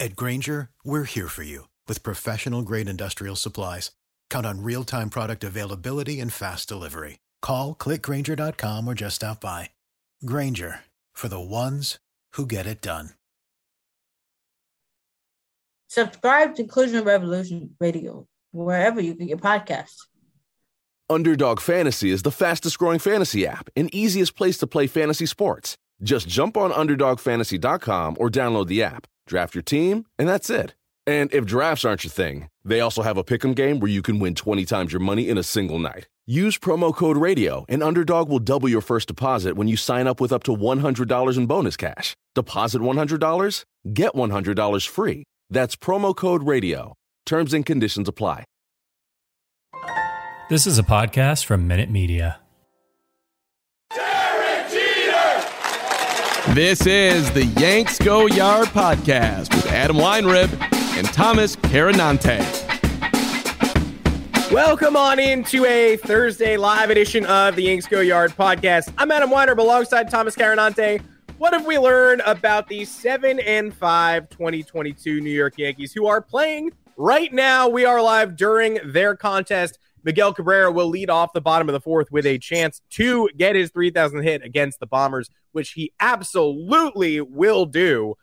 At Grainger, we're here for you with professional grade industrial supplies. Count on real time product availability and fast delivery. Call clickgrainger.com or just stop by. Grainger for the ones who get it done. Subscribe to Inclusion Revolution Radio wherever you get your podcasts. Underdog Fantasy is the fastest growing fantasy app and easiest place to play fantasy sports. Just jump on UnderdogFantasy.com or download the app, draft your team, and that's it. And if drafts aren't your thing, they also have a pick'em game where you can win 20 times your money in a single night. Use promo code RADIO, and Underdog will double your first deposit when you sign up with up to $100 in bonus cash. Deposit $100, get $100 free. That's promo code RADIO. Terms and conditions apply. This is a podcast from Minute Media. This is the Yanks Go Yard podcast with Adam Weinrib and Thomas Carannante. Welcome on into a Thursday live edition of the Yanks Go Yard podcast. I'm Adam Weinrib alongside Thomas Carannante. What have we learned about the 7 and 5 2022 New York Yankees who are playing right now? We are live during their contest. Miguel Cabrera will lead off the bottom of the fourth with a chance to get his 3,000 hit against the Bombers, which he absolutely will do.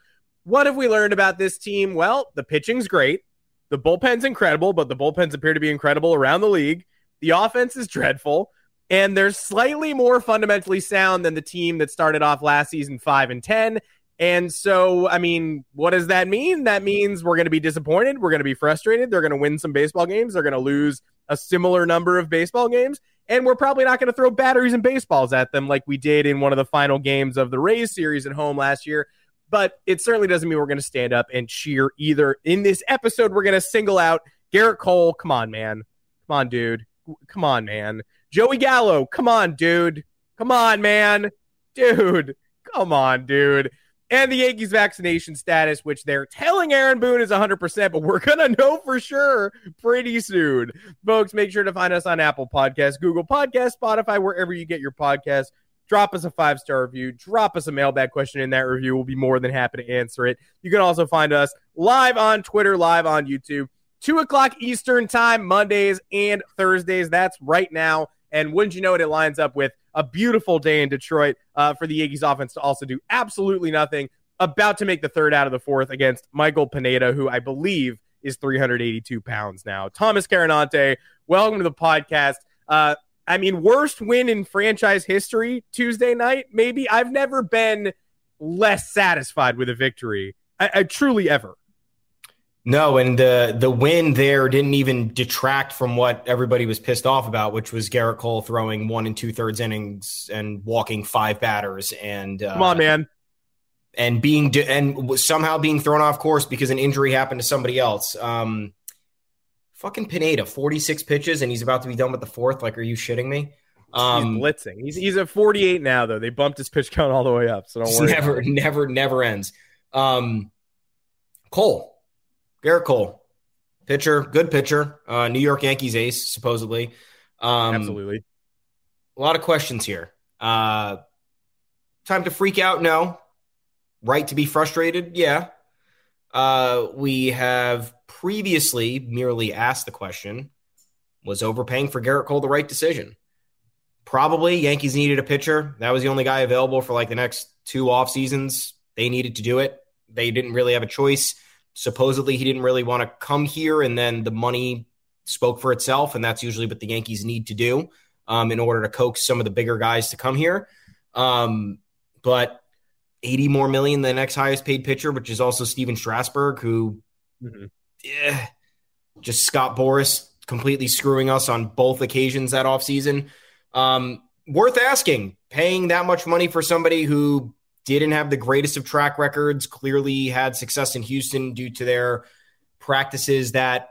What have we learned about this team? Well, the pitching's great. The bullpen's incredible, but the bullpens appear to be incredible around the league. The offense is dreadful, and they're slightly more fundamentally sound than the team that started off last season 5 and 10. And so, I mean, what does that mean? That means we're going to be disappointed. We're going to be frustrated. They're going to win some baseball games. They're going to lose a similar number of baseball games. And we're probably not going to throw batteries and baseballs at them like we did in one of the final games of the Rays series at home last year but it certainly doesn't mean we're going to stand up and cheer either. In this episode, we're going to single out Gerrit Cole. Come on, man. Come on, dude. Come on, man. Joey Gallo. Come on, dude. Come on, man. Dude. Come on, dude. And the Yankees vaccination status, which they're telling Aaron Boone is 100%, but we're going to know for sure pretty soon. Folks, make sure to find us on Apple Podcasts, Google Podcasts, Spotify, wherever you get your podcasts drop us a five star review, drop us a mailbag question in that review. We'll be more than happy to answer it. You can also find us live on Twitter, live on YouTube, two o'clock Eastern time, Mondays and Thursdays. That's right now. And wouldn't you know it, it lines up with a beautiful day in Detroit uh, for the Yankees offense to also do absolutely nothing. About to make the third out of the fourth against Michael Pineda, who I believe is 382 pounds now. Thomas Carannante, welcome to the podcast. Uh, I mean, worst win in franchise history Tuesday night. Maybe I've never been less satisfied with a victory. I, I truly ever. No, and the the win there didn't even detract from what everybody was pissed off about, which was Gerrit Cole throwing one and two thirds innings and walking five batters. And uh, come on, man, and being de- and somehow being thrown off course because an injury happened to somebody else. Um, Fucking Pineda, 46 pitches, and he's about to be done with the fourth. Like, are you shitting me? Um, he's blitzing. He's he's at 48 now, though. They bumped his pitch count all the way up, so don't worry. Never, never, never ends. Um, Cole, Gerrit Cole, pitcher, good pitcher, uh, New York Yankees ace, supposedly. Um, Absolutely. A lot of questions here. Uh, time to freak out? No. Right to be frustrated? Yeah. Uh, we have previously merely asked the question Was overpaying for Gerrit Cole the right decision? Probably. Yankees needed a pitcher. That was the only guy available for like the next two off seasons. They needed to do it. They didn't really have a choice. Supposedly, he didn't really want to come here, and then the money spoke for itself, and that's usually what the Yankees need to do um, in order to coax some of the bigger guys to come here. Um, but 80 more million than the next highest paid pitcher, which is also Stephen Strasburg, who mm-hmm. yeah, just Scott Boras completely screwing us on both occasions that offseason. Um, worth asking, paying that much money for somebody who didn't have the greatest of track records, clearly had success in Houston due to their practices that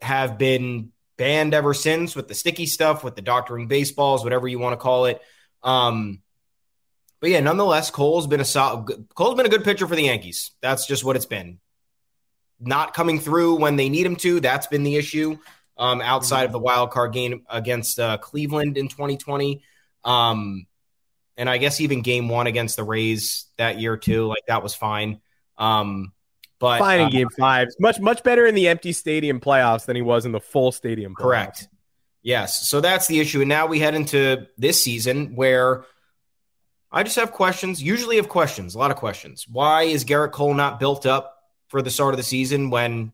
have been banned ever since with the sticky stuff, with the doctoring baseballs, whatever you want to call it. Um, but yeah, nonetheless, Cole's been a solid, Cole's been a good pitcher for the Yankees. That's just what it's been. Not coming through when they need him to. That's been the issue um, outside of the wild card game against uh, Cleveland in 2020. Um, and I guess even game one against the Rays that year too, like that was fine. Um, but fine in uh, game five, much much better in the empty stadium playoffs than he was in the full stadium. Playoffs. Correct. Yes. So that's the issue. And now we head into this season where I just have questions. Usually have questions, a lot of questions. Why is Gerrit Cole not built up for the start of the season when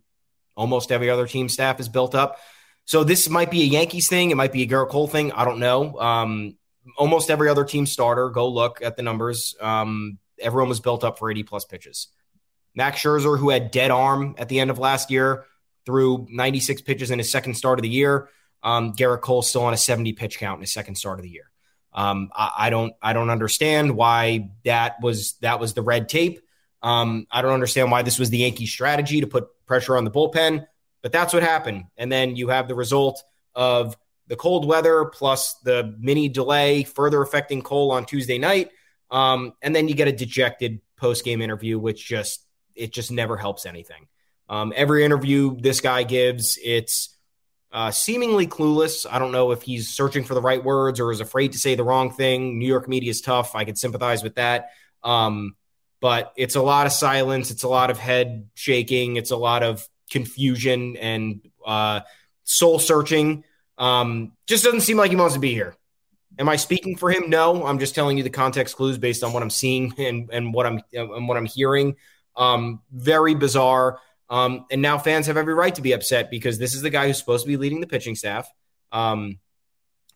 almost every other team staff is built up? So this might be a Yankees thing. It might be a Gerrit Cole thing. I don't know. Um, almost every other team starter, go look at the numbers. Um, everyone was built up for 80 plus pitches. Max Scherzer, who had dead arm at the end of last year, threw 96 pitches in his second start of the year. Um, Gerrit Cole still on a 70 pitch count in his second start of the year. Um, I, I, don't I don't understand why that was that was the red tape. Um, I don't understand why this was the Yankee strategy to put pressure on the bullpen. But that's what happened. And then you have the result of the cold weather plus the mini delay further affecting Cole on Tuesday night. Um, and then you get a dejected post game interview, which just it just never helps anything. Um, every interview this guy gives, it's uh, seemingly clueless. I don't know if he's searching for the right words or is afraid to say the wrong thing. New York media is tough. I could sympathize with that. Um, but it's a lot of silence. It's a lot of head shaking. It's a lot of confusion and uh, soul searching. Um, just doesn't seem like he wants to be here. Am I speaking for him? No, I'm just telling you the context clues based on what I'm seeing and, and what I'm and what I'm hearing. Um, very bizarre. Um, and now fans have every right to be upset because this is the guy who's supposed to be leading the pitching staff. Um,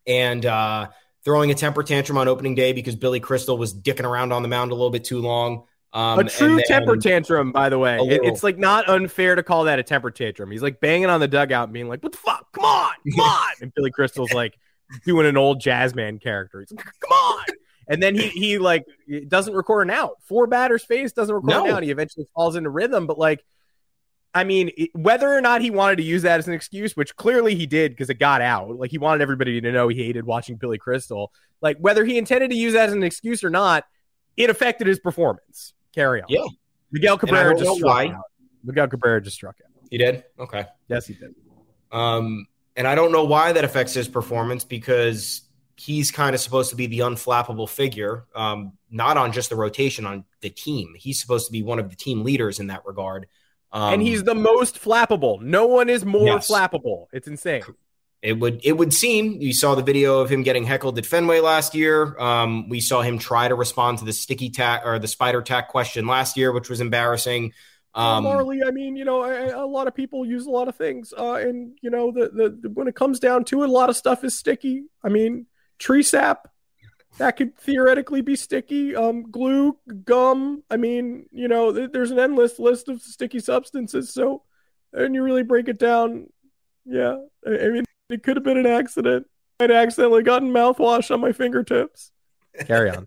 and uh, throwing a temper tantrum on opening day because Billy Crystal was dicking around on the mound a little bit too long. Um, a true then, temper tantrum, by the way. It, it's like not unfair to call that a temper tantrum. He's like banging on the dugout, being like, "What the fuck? Come on, come on!" and Billy Crystal's like doing an old jazz man character. He's like, "Come on!" And then he he like doesn't record an out. Four batters face doesn't record no. an out. He eventually falls into rhythm, but like. I mean, whether or not he wanted to use that as an excuse, which clearly he did because it got out, like he wanted everybody to know he hated watching Billy Crystal. Like whether he intended to use that as an excuse or not, it affected his performance. Carry on. Yeah. Miguel Cabrera just struck why. out. Miguel Cabrera just struck out. He did? Okay. Yes, he did. Um, and I don't know why that affects his performance because he's kind of supposed to be the unflappable figure, um, not on just the rotation, on the team. He's supposed to be one of the team leaders in that regard. Um, and he's the most flappable. No one is more yes. flappable. It's insane. It would it would seem you saw the video of him getting heckled at Fenway last year. Um, we saw him try to respond to the sticky tack or the spider tack question last year, which was embarrassing. Um, well, Marley, I mean, you know, I, a lot of people use a lot of things, uh, and you know, the, the, the when it comes down to it, a lot of stuff is sticky. I mean, tree sap that could theoretically be sticky. Um, glue, gum. I mean, you know, th- there's an endless list of sticky substances. So, and you really break it down, yeah. I, I mean, it could have been an accident. I'd accidentally gotten mouthwash on my fingertips. Carry on.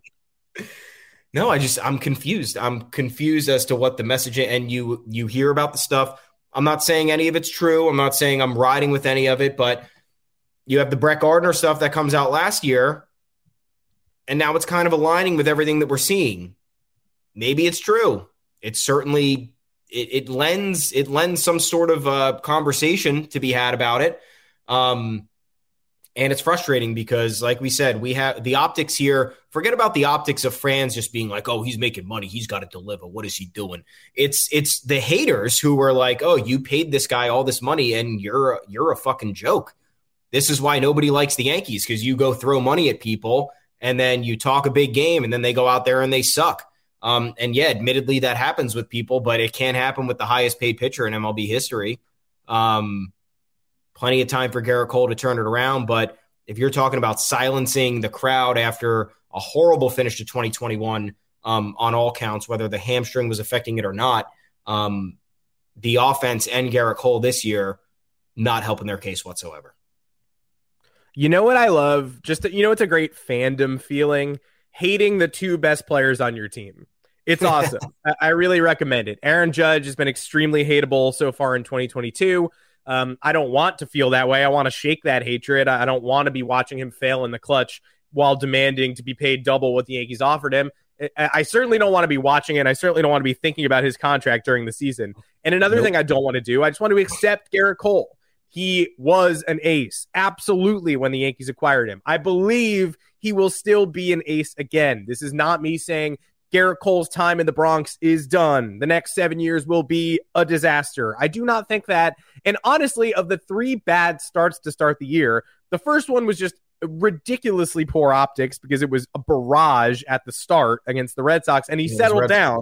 no, I just I'm confused. I'm confused as to what the message and you you hear about the stuff. I'm not saying any of it's true. I'm not saying I'm riding with any of it, but you have the Brett Gardner stuff that comes out last year, and now it's kind of aligning with everything that we're seeing. Maybe it's true. It's certainly it, it lends it lends some sort of uh, conversation to be had about it. Um, and it's frustrating because, like we said, we have the optics here. Forget about the optics of fans just being like, "Oh, he's making money. He's got to deliver. What is he doing?" It's it's the haters who were like, "Oh, you paid this guy all this money, and you're you're a fucking joke." this is why nobody likes the Yankees because you go throw money at people and then you talk a big game and then they go out there and they suck. Um, and yeah, admittedly, that happens with people, but it can't happen with the highest paid pitcher in MLB history. Um, plenty of time for Gerrit Cole to turn it around. But if you're talking about silencing the crowd after a horrible finish to 2021 um, on all counts, whether the hamstring was affecting it or not, um, the offense and Gerrit Cole this year not helping their case whatsoever. You know what I love? Just you know, it's a great fandom feeling. Hating the two best players on your team. It's awesome. I really recommend it. Aaron Judge has been extremely hateable so far in 2022. Um, I don't want to feel that way. I want to shake that hatred. I don't want to be watching him fail in the clutch while demanding to be paid double what the Yankees offered him. I certainly don't want to be watching it. I certainly don't want to be thinking about his contract during the season. And another nope. thing I don't want to do, I just want to accept Gerrit Cole. He was an ace, absolutely, when the Yankees acquired him. I believe he will still be an ace again. This is not me saying Gerrit Cole's time in the Bronx is done. The next seven years will be a disaster. I do not think that. And honestly, of the three bad starts to start the year, the first one was just ridiculously poor optics because it was a barrage at the start against the Red Sox, and he settled down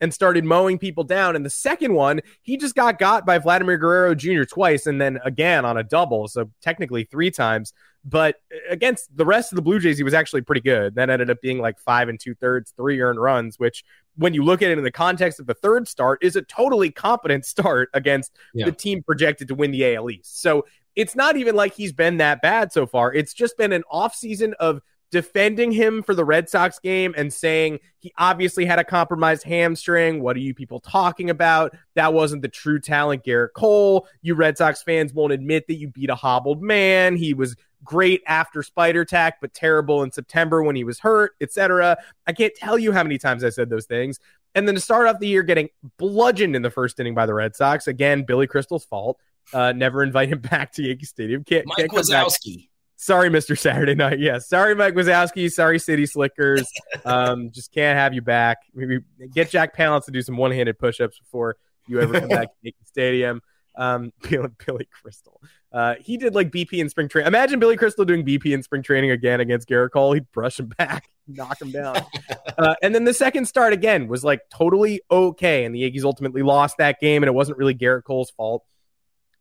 and started mowing people down. And the second one, he just got got by Vladimir Guerrero Jr. twice and then again on a double. So technically three times. But against the rest of the Blue Jays, he was actually pretty good. That ended up being like five and two thirds, three earned runs, which when you look at it in the context of the third start is a totally competent start against yeah. the team projected to win the AL East. So it's not even like he's been that bad so far. It's just been an offseason of defending him for the Red Sox game and saying he obviously had a compromised hamstring. What are you people talking about? That wasn't the true talent, Gerrit Cole. You Red Sox fans won't admit that you beat a hobbled man. He was great after Spider Tack, but terrible in September when he was hurt, etc. I can't tell you how many times I said those things. And then to start off the year getting bludgeoned in the first inning by the Red Sox, again, Billy Crystal's fault. Uh, never invite him back to Yankee Stadium. Can't, Mike can't Wazowski. Sorry, Mr. Saturday Night. Yes. Yeah. Sorry, Mike Wazowski. Sorry, City Slickers. Um, just can't have you back. Maybe get Jack Palance to do some one handed push ups before you ever come back to Yankee Stadium. Um, Billy, Billy Crystal. Uh, he did like BP in spring training. Imagine Billy Crystal doing BP in spring training again against Gerrit Cole. He'd brush him back, knock him down. uh, and then the second start again was like totally okay. And the Yankees ultimately lost that game, and it wasn't really Gerrit Cole's fault.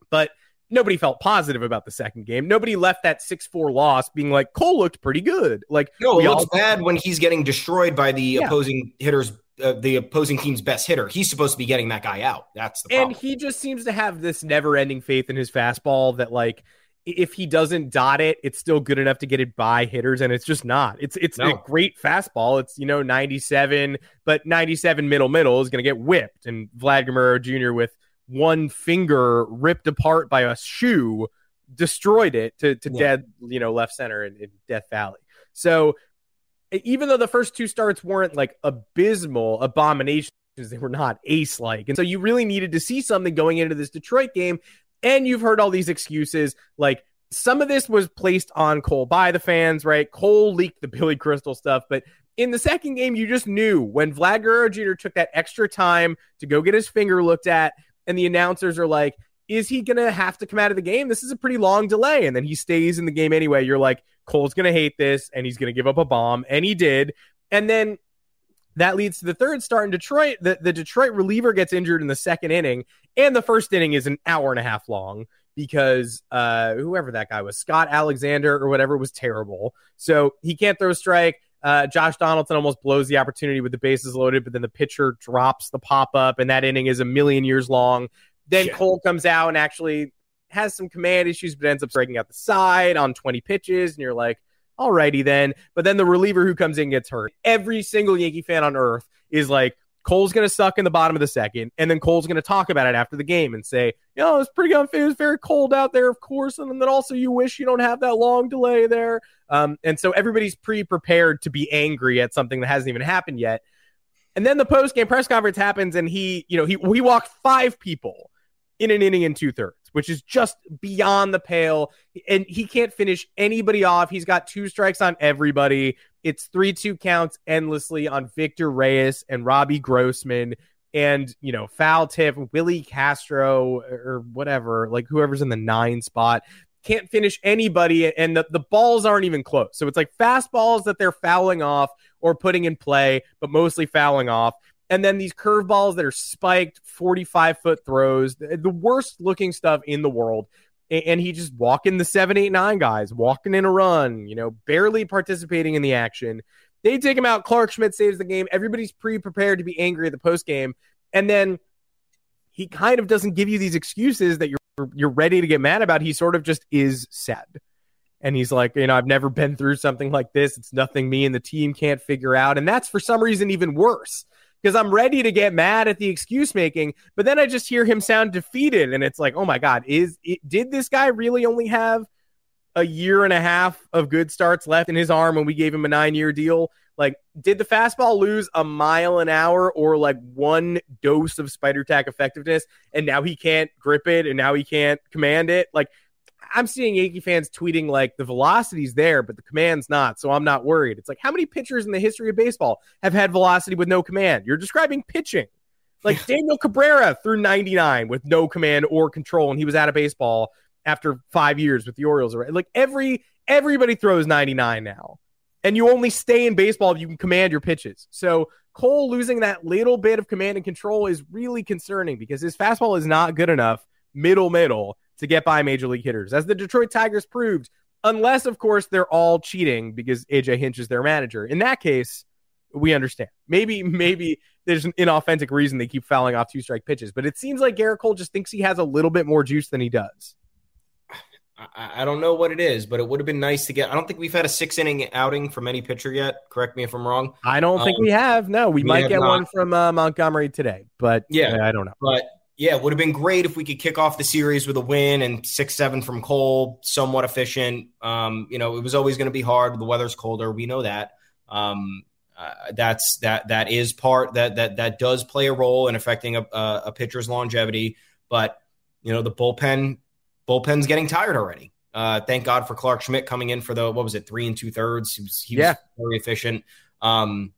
But nobody felt positive about the second game. Nobody left that 6 4 loss being like, Cole looked pretty good. Like, no, it looks all- bad when he's getting destroyed by the yeah. opposing hitters. Uh, the opposing team's best hitter. He's supposed to be getting that guy out. That's the problem. And he just seems to have this never-ending faith in his fastball that like if he doesn't dot it, it's still good enough to get it by hitters, and it's just not. It's it's no. a great fastball. It's you know 97, but 97 middle middle is going to get whipped. And Vladimir Jr. with one finger ripped apart by a shoe destroyed it to, to yeah. dead, you know, left center in, in Death Valley. So even though the first two starts weren't like abysmal abominations, they were not ace like. And so you really needed to see something going into this Detroit game. And you've heard all these excuses like some of this was placed on Cole by the fans, right? Cole leaked the Billy Crystal stuff, but in the second game, you just knew when Vlad Guerrero Jr. took that extra time to go get his finger looked at, and the announcers are like, is he going to have to come out of the game? This is a pretty long delay. And then he stays in the game anyway. You're like, Cole's going to hate this and he's going to give up a bomb. And he did. And then that leads to the third start in Detroit. The, the Detroit reliever gets injured in the second inning. And the first inning is an hour and a half long because uh, whoever that guy was, Scott Alexander or whatever, was terrible. So he can't throw a strike. Uh, Josh Donaldson almost blows the opportunity with the bases loaded, but then the pitcher drops the pop up, and that inning is a million years long. Then yeah. Cole comes out and actually has some command issues, but ends up striking out the side on 20 pitches, and you're like, alrighty then. But then the reliever who comes in gets hurt. Every single Yankee fan on earth is like, Cole's going to suck in the bottom of the second, and then Cole's going to talk about it after the game and say, you know, it's pretty unfair. It was very cold out there, of course. And then also, you wish you don't have that long delay there. Um, and so everybody's pre prepared to be angry at something that hasn't even happened yet. And then the post game press conference happens, and he, you know, he, he walked five people in an inning and two thirds, which is just beyond the pale. And he can't finish anybody off. He's got two strikes on everybody. It's 3 2 counts endlessly on Victor Reyes and Robbie Grossman and, you know, foul tip, Willi Castro or whatever, like whoever's in the nine spot. can't finish anybody, and the, the balls aren't even close. So it's like fastballs that they're fouling off or putting in play, but mostly fouling off. And then these curveballs that are spiked, 45 foot throws, the, worst looking stuff in the world. And, he just walking the seven, eight, nine guys, walking in a run, you know, barely participating in the action. They take him out. Clarke Schmidt saves the game. Everybody's pre prepared to be angry at the post game. And then he kind of doesn't give you these excuses that you're you're ready to get mad about. He sort of just is sad. And he's like, you know, I've never been through something like this. It's nothing me and the team can't figure out. And that's for some reason even worse because I'm ready to get mad at the excuse making, but then I just hear him sound defeated, and it's like, oh my god, is it, did this guy really only have a year and a half of good starts left in his arm when we gave him a nine year deal? Like, did the fastball lose a mile an hour or like one dose of spider tack effectiveness, and now he can't grip it, and now he can't command it? Like, I'm seeing Yankee fans tweeting like the velocity's there, but the command's not. So I'm not worried. It's like how many pitchers in the history of baseball have had velocity with no command? You're describing pitching. Like Daniel Cabrera threw 99 with no command or control, and he was out of baseball after five years with the Orioles. Like every everybody throws 99 now, and you only stay in baseball if you can command your pitches. So Cole losing that little bit of command and control is really concerning because his fastball is not good enough, middle middle, to get by major league hitters, as the Detroit Tigers proved, unless, of course, they're all cheating because AJ Hinch is their manager. In that case, we understand. Maybe, maybe there's an inauthentic reason they keep fouling off two strike pitches, but it seems like Gerrit Cole just thinks he has a little bit more juice than he does. I, don't know what it is, but it would have been nice to get. I don't think we've had a six inning outing from any pitcher yet. Correct me if I'm wrong. I don't um, think we have. No, we, we might get not. one from uh, Montgomery today, but yeah, I don't know. But yeah, it would have been great if we could kick off the series with a win and six seven from Cole, somewhat efficient. Um, you know, it was always going to be hard. The weather's colder. We know that. Um, uh, that's that that is part that that that does play a role in affecting a, a, a pitcher's longevity. But you know, the bullpen bullpen's getting tired already. Uh, thank God for Clarke Schmidt coming in for the what was it three and two thirds. He was, he was very efficient. Um,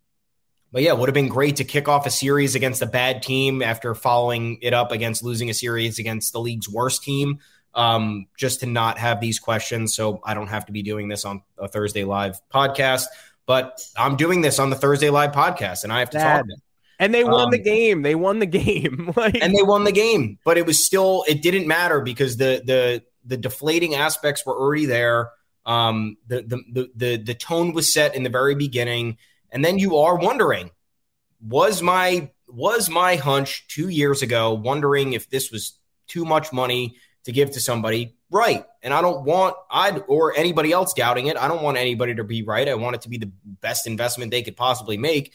but yeah, it would have been great to kick off a series against a bad team after following it up against losing a series against the league's worst team. Um, just to not have these questions. So I don't have to be doing this on a Thursday live podcast, but I'm doing this on the Thursday live podcast and I have to Dad. talk. And they won um, the game. They won the game. like, and they won the game, but it was still, it didn't matter because the, the, the deflating aspects were already there. Um, the, the, the, the, the tone was set in the very beginning and then you are wondering, was my was my hunch two years ago, wondering if this was too much money to give to somebody, right? And I don't want I or anybody else doubting it. I don't want anybody to be right. I want it to be the best investment they could possibly make.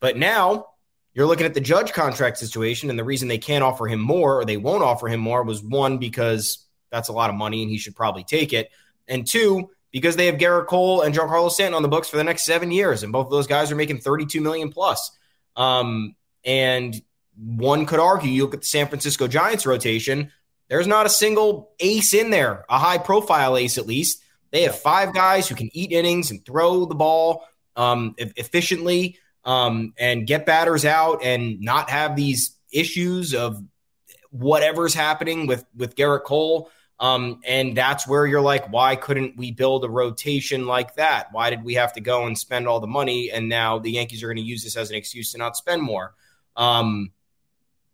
But now you're looking at the judge contract situation, and the reason they can't offer him more or they won't offer him more was one because that's a lot of money and he should probably take it, and two because they have Gerrit Cole and Giancarlo Stanton on the books for the next seven years, and both of those guys are making 32 million plus. Um, and one could argue, you look at the San Francisco Giants rotation, there's not a single ace in there, a high profile ace at least. They have five guys who can eat innings and throw the ball um, efficiently um, and get batters out and not have these issues of whatever's happening with with Gerrit Cole. Um, and that's where you're like, why couldn't we build a rotation like that? Why did we have to go and spend all the money? And now the Yankees are going to use this as an excuse to not spend more. Um,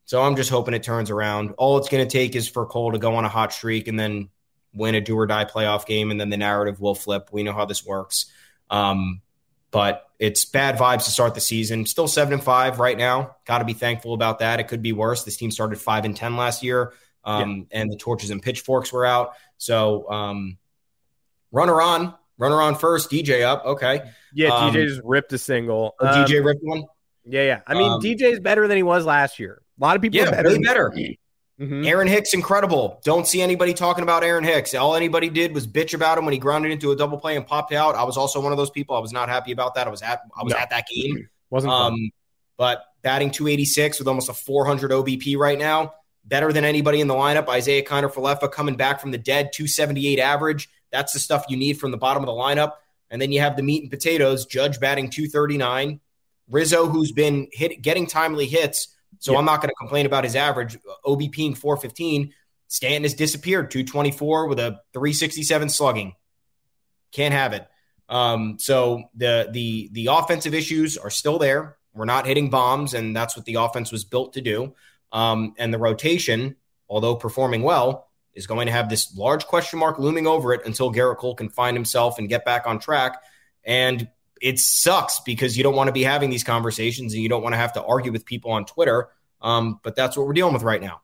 so I'm just hoping it turns around. All it's going to take is for Cole to go on a hot streak and then win a do or die playoff game, and then the narrative will flip. We know how this works. Um, but it's bad vibes to start the season. Still seven and five right now. Got to be thankful about that. It could be worse. This team started five and ten last year um, yeah. and the torches and pitchforks were out. So um, runner on, runner on first, DJ up. Okay. Yeah, um, DJ just ripped a single. Oh, DJ um, ripped one. Yeah, yeah. I mean, um, DJ's better than he was last year. A lot of people yeah, better. Way better. Mm-hmm. Aaron Hicks, incredible. Don't see anybody talking about Aaron Hicks. All anybody did was bitch about him when he grounded into a double play and popped out. I was also one of those people. I was not happy about that. I was at I was no. at that game. Wasn't um, but batting 286 with almost a 400 OBP right now better than anybody in the lineup. Isiah Kiner-Falefa coming back from the dead, 278 average. That's the stuff you need from the bottom of the lineup. And then you have the meat and potatoes, Judge batting 239. Rizzo, who's been hit getting timely hits. So yeah. I'm not going to complain about his average, OBPing 415. Stanton has disappeared 224 with a 367 slugging. Can't have it. Um, so the the the offensive issues are still there. We're not hitting bombs, and that's what the offense was built to do. Um, and the rotation, although performing well, is going to have this large question mark looming over it until Gerrit Cole can find himself and get back on track. And it sucks because you don't want to be having these conversations and you don't want to have to argue with people on Twitter. Um, but that's what we're dealing with right now.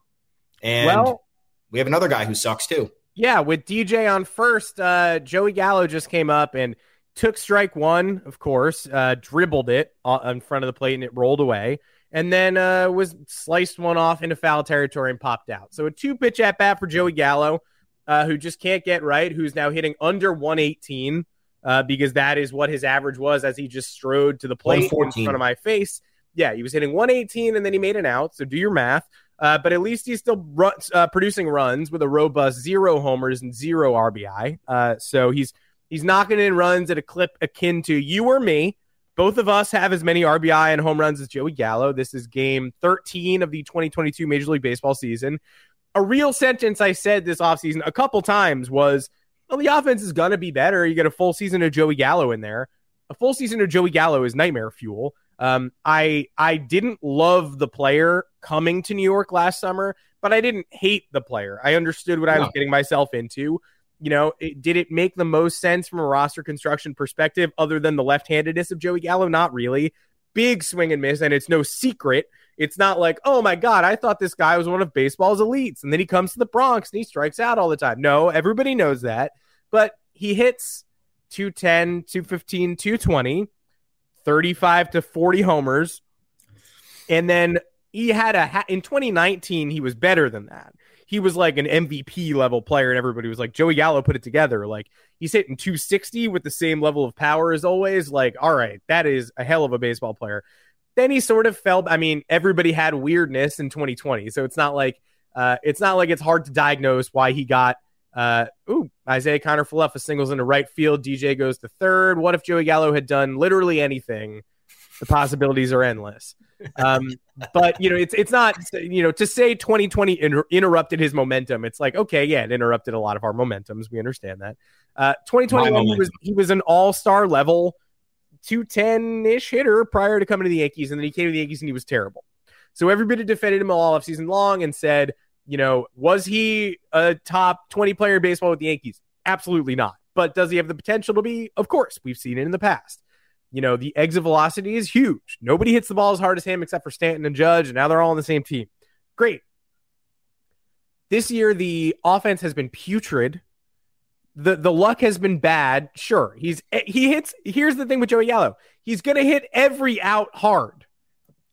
And well, we have another guy who sucks too. Yeah, with DJ on first, uh, Joey Gallo just came up and took strike one, of course, uh, dribbled it in front of the plate and it rolled away, and then uh, was sliced one off into foul territory and popped out. So a two pitch at bat for Joey Gallo, uh, who just can't get right, who's now hitting under 118 uh, because that is what his average was as he just strode to the plate in front of my face. Yeah, he was hitting 118 and then he made an out. So do your math. Uh, but at least he's still uh, producing runs with a robust zero homers and zero RBI. Uh, so he's He's knocking in runs at a clip akin to you or me. Both of us have as many RBI and home runs as Joey Gallo. This is game 13 of the 2022 Major League Baseball season. A real sentence I said this offseason a couple times was, well, the offense is going to be better. You get a full season of Joey Gallo in there. A full season of Joey Gallo is nightmare fuel. Um, I I didn't love the player coming to New York last summer, but I didn't hate the player. I understood what I was getting myself into you know, it, did it make the most sense from a roster construction perspective other than the left handedness of Joey Gallo? Not really. Big swing and miss, and it's no secret. It's not like, oh my God, I thought this guy was one of baseball's elites. And then he comes to the Bronx and he strikes out all the time. No, everybody knows that. But he hits 210, 215, 220, 35 to 40 homers. And then he had a, in 2019, he was better than that he was like an MVP level player, and everybody was like, Joey Gallo put it together. Like he's hitting 260 with the same level of power as always. Like, all right, that is a hell of a baseball player. Then he sort of felt. I mean, everybody had weirdness in 2020, so it's not like uh, it's not like it's hard to diagnose why he got. Uh, ooh, Isiah Kiner Falefa singles into right field. DJ goes to third. What if Joey Gallo had done literally anything? The possibilities are endless. Um, but you know, it's it's not you know to say 2020 inter- interrupted his momentum. It's like okay, yeah, it interrupted a lot of our momentums. We understand that. Uh, 2021 he was he was an all star level 210 ish hitter prior to coming to the Yankees, and then he came to the Yankees and he was terrible. So everybody defended him all off season long and said, you know, was he a top 20 player in baseball with the Yankees? Absolutely not. But does he have the potential to be? Of course, we've seen it in the past you know, the exit velocity is huge. Nobody hits the ball as hard as him except for Stanton and Judge, and now they're all on the same team. Great. This year, the offense has been putrid. The the luck has been bad. Sure, he's he hits. Here's the thing with Joey Gallo: he's gonna hit every out hard.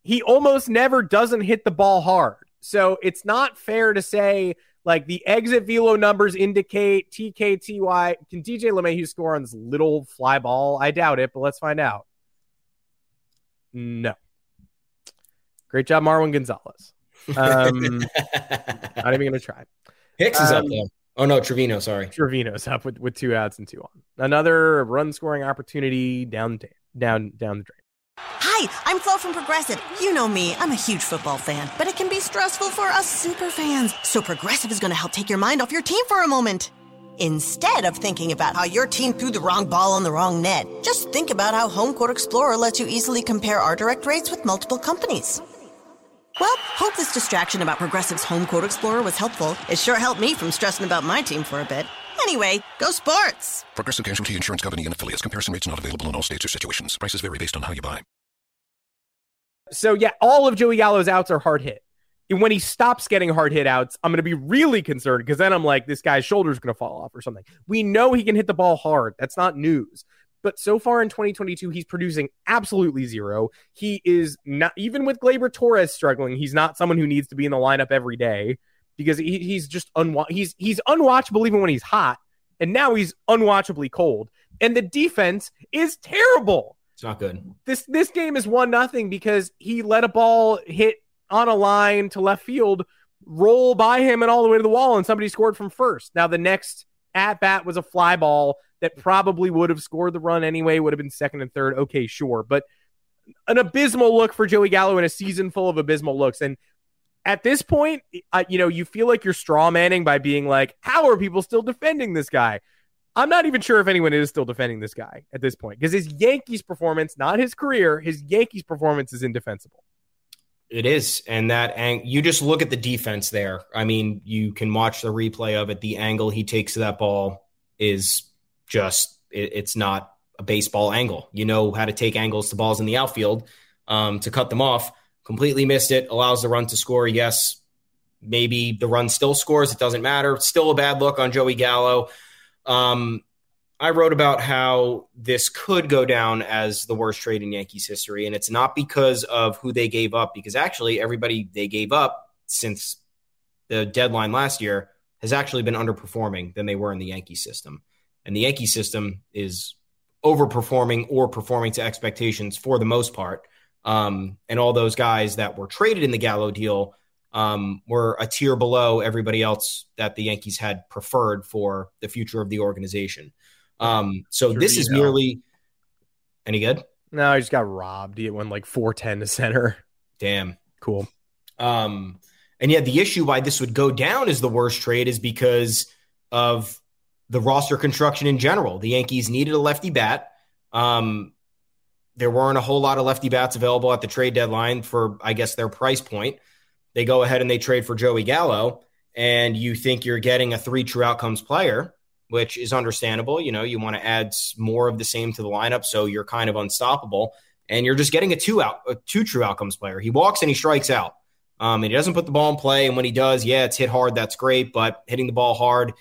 He almost never doesn't hit the ball hard. So it's not fair to say like the exit velo numbers indicate TKTY. Can DJ LeMahieu score on this little fly ball? I doubt it, but let's find out. No. Great job, Marwin Gonzalez. Um, not even going to try. Hicks is um, up there. Oh no, Trevino. Sorry, Trevino's up with, with two outs and two on. Another run scoring opportunity down down down the drain. Hi, I'm Flo from Progressive. You know me, I'm a huge football fan, but it can be stressful for us super fans. So Progressive is going to help take your mind off your team for a moment. Instead of thinking about how your team threw the wrong ball on the wrong net, just think about how Home Quote Explorer lets you easily compare our direct rates with multiple companies. Well, hope this distraction about Progressive's Home Quote Explorer was helpful. It sure helped me from stressing about my team for a bit. Anyway, go sports! Progressive Casualty Insurance Company and affiliates. Comparison rates not available in all states or situations. Prices vary based on how you buy. So yeah, all of Joey Gallo's outs are hard hit. And when he stops getting hard hit outs, I'm going to be really concerned because then I'm like, this guy's shoulder's going to fall off or something. We know he can hit the ball hard. That's not news. But so far in 2022, he's producing absolutely zero. He is not, even with Gleyber Torres struggling, he's not someone who needs to be in the lineup every day because he, he's just unwa- he's he's unwatchable even when he's hot, and now he's unwatchably cold. And the defense is terrible. It's not good. This this game is one nothing because he let a ball hit on a line to left field, roll by him and all the way to the wall, and somebody scored from first. Now the next at bat was a fly ball that probably would have scored the run anyway, would have been second and third. Okay, sure, but an abysmal look for Joey Gallo in a season full of abysmal looks. And at this point, uh, you know, you feel like you're straw manning by being like, how are people still defending this guy? I'm not even sure if anyone is still defending this guy at this point because his Yankees performance, not his career, his Yankees performance is indefensible. It is, and that ang- you just look at the defense there. I mean, you can watch the replay of it. The angle he takes to that ball is just it, it's not a baseball angle. You know how to take angles to balls in the outfield um, to cut them off. Completely missed it. Allows the run to score. Yes, maybe the run still scores. It doesn't matter. Still a bad look on Joey Gallo. Um, I wrote about how this could go down as the worst trade in Yankees history, and it's not because of who they gave up, because actually everybody they gave up since the deadline last year has actually been underperforming than they were in the Yankee system. And the Yankee system is overperforming or performing to expectations for the most part. Um, and all those guys that were traded in the Gallo deal um, were a tier below everybody else that the Yankees had preferred for the future of the organization. Um, so this is merely any good? No, I just got robbed. He went like 410 to center. Damn. Cool. Um, and yet the issue why this would go down as the worst trade is because of the roster construction in general. The Yankees needed a lefty bat. Um, there weren't a whole lot of lefty bats available at the trade deadline for, I guess, their price point. They go ahead and they trade for Joey Gallo, and you think you're getting a three true outcomes player, which is understandable. You know, you want to add more of the same to the lineup, so you're kind of unstoppable, and you're just getting a two out, a two true outcomes player. He walks and he strikes out, um, and he doesn't put the ball in play. And when he does, yeah, it's hit hard. That's great, but hitting the ball hard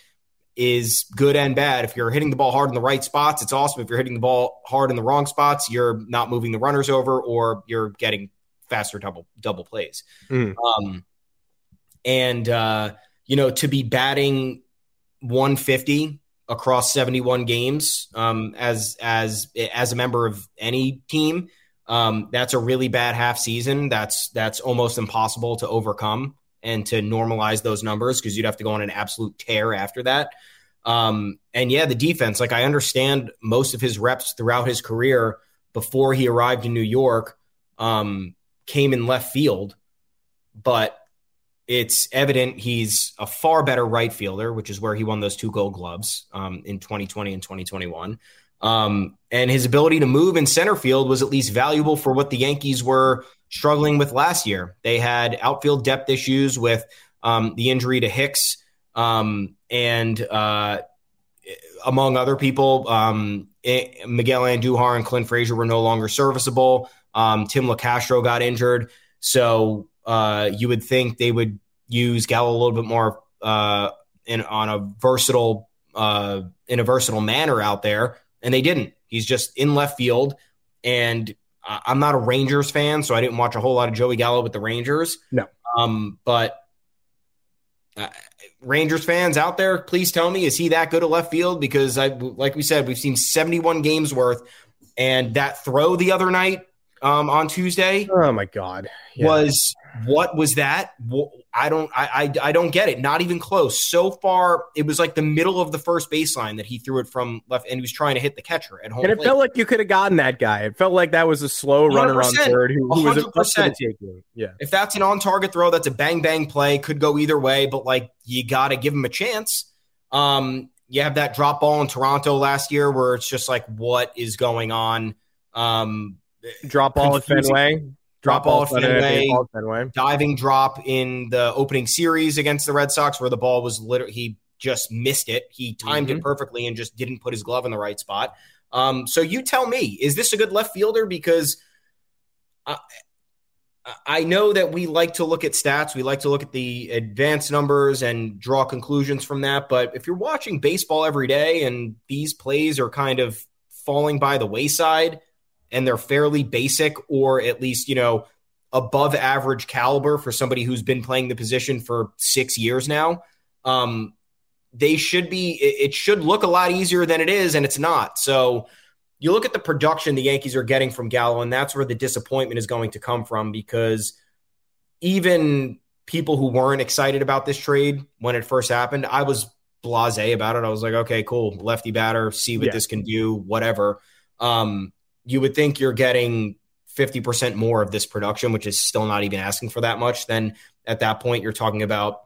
is good and bad. If you're hitting the ball hard in the right spots, it's awesome. If you're hitting the ball hard in the wrong spots, you're not moving the runners over or you're getting faster double double plays. Mm. Um, and uh, you know, to be batting 150 across 71 games um, as as as a member of any team, um, that's a really bad half season. That's that's almost impossible to overcome and to normalize those numbers because you'd have to go on an absolute tear after that. Um, and yeah, the defense, like I understand most of his reps throughout his career before he arrived in New York um, came in left field, but it's evident he's a far better right fielder, which is where he won those two gold gloves um, in 2020 and 2021. Um, and his ability to move in center field was at least valuable for what the Yankees were struggling with last year. They had outfield depth issues with um, the injury to Hicks um, and uh, among other people, um, it, Miguel Andujar and Clint Frazier were no longer serviceable. Um, Tim Locastro got injured, so uh, you would think they would use Gallo a little bit more uh, in on a versatile uh, in a versatile manner out there, and they didn't. He's just in left field, and I'm not a Rangers fan, so I didn't watch a whole lot of Joey Gallo with the Rangers. No, um, but uh, Rangers fans out there, please tell me, is he that good at left field? Because I, like we said, we've seen 71 games worth, and that throw the other night um, on Tuesday. Oh my God, yeah. was what was that? I don't, I, I, I don't get it. Not even close. So far, it was like the middle of the first baseline that he threw it from left, and he was trying to hit the catcher at home. And it plate. felt like you could have gotten that guy. It felt like that was a slow runner on third who, who was a taking. Yeah, if that's an on-target throw, that's a bang bang play. Could go either way, but like you got to give him a chance. Um, you have that drop ball in Toronto last year where it's just like, what is going on? Um, drop ball at Fenway. Drop, ball, Fenway, Fenway, diving drop in the opening series against the Red Sox, where the ball was literally he just missed it. He timed mm-hmm. it perfectly and just didn't put his glove in the right spot. Um, so you tell me, is this a good left fielder? Because I, I know that we like to look at stats, we like to look at the advanced numbers and draw conclusions from that. But if you're watching baseball every day and these plays are kind of falling by the wayside and they're fairly basic or at least, you know, above average caliber for somebody who's been playing the position for six years now. Um, they should be, it should look a lot easier than it is, and it's not. So you look at the production the Yankees are getting from Gallo, and that's where the disappointment is going to come from because even people who weren't excited about this trade when it first happened, I was blase about it. I was like, okay, cool, lefty batter, see what yeah. this can do, whatever. Um, you would think you're getting 50% more of this production, which is still not even asking for that much, then at that point you're talking about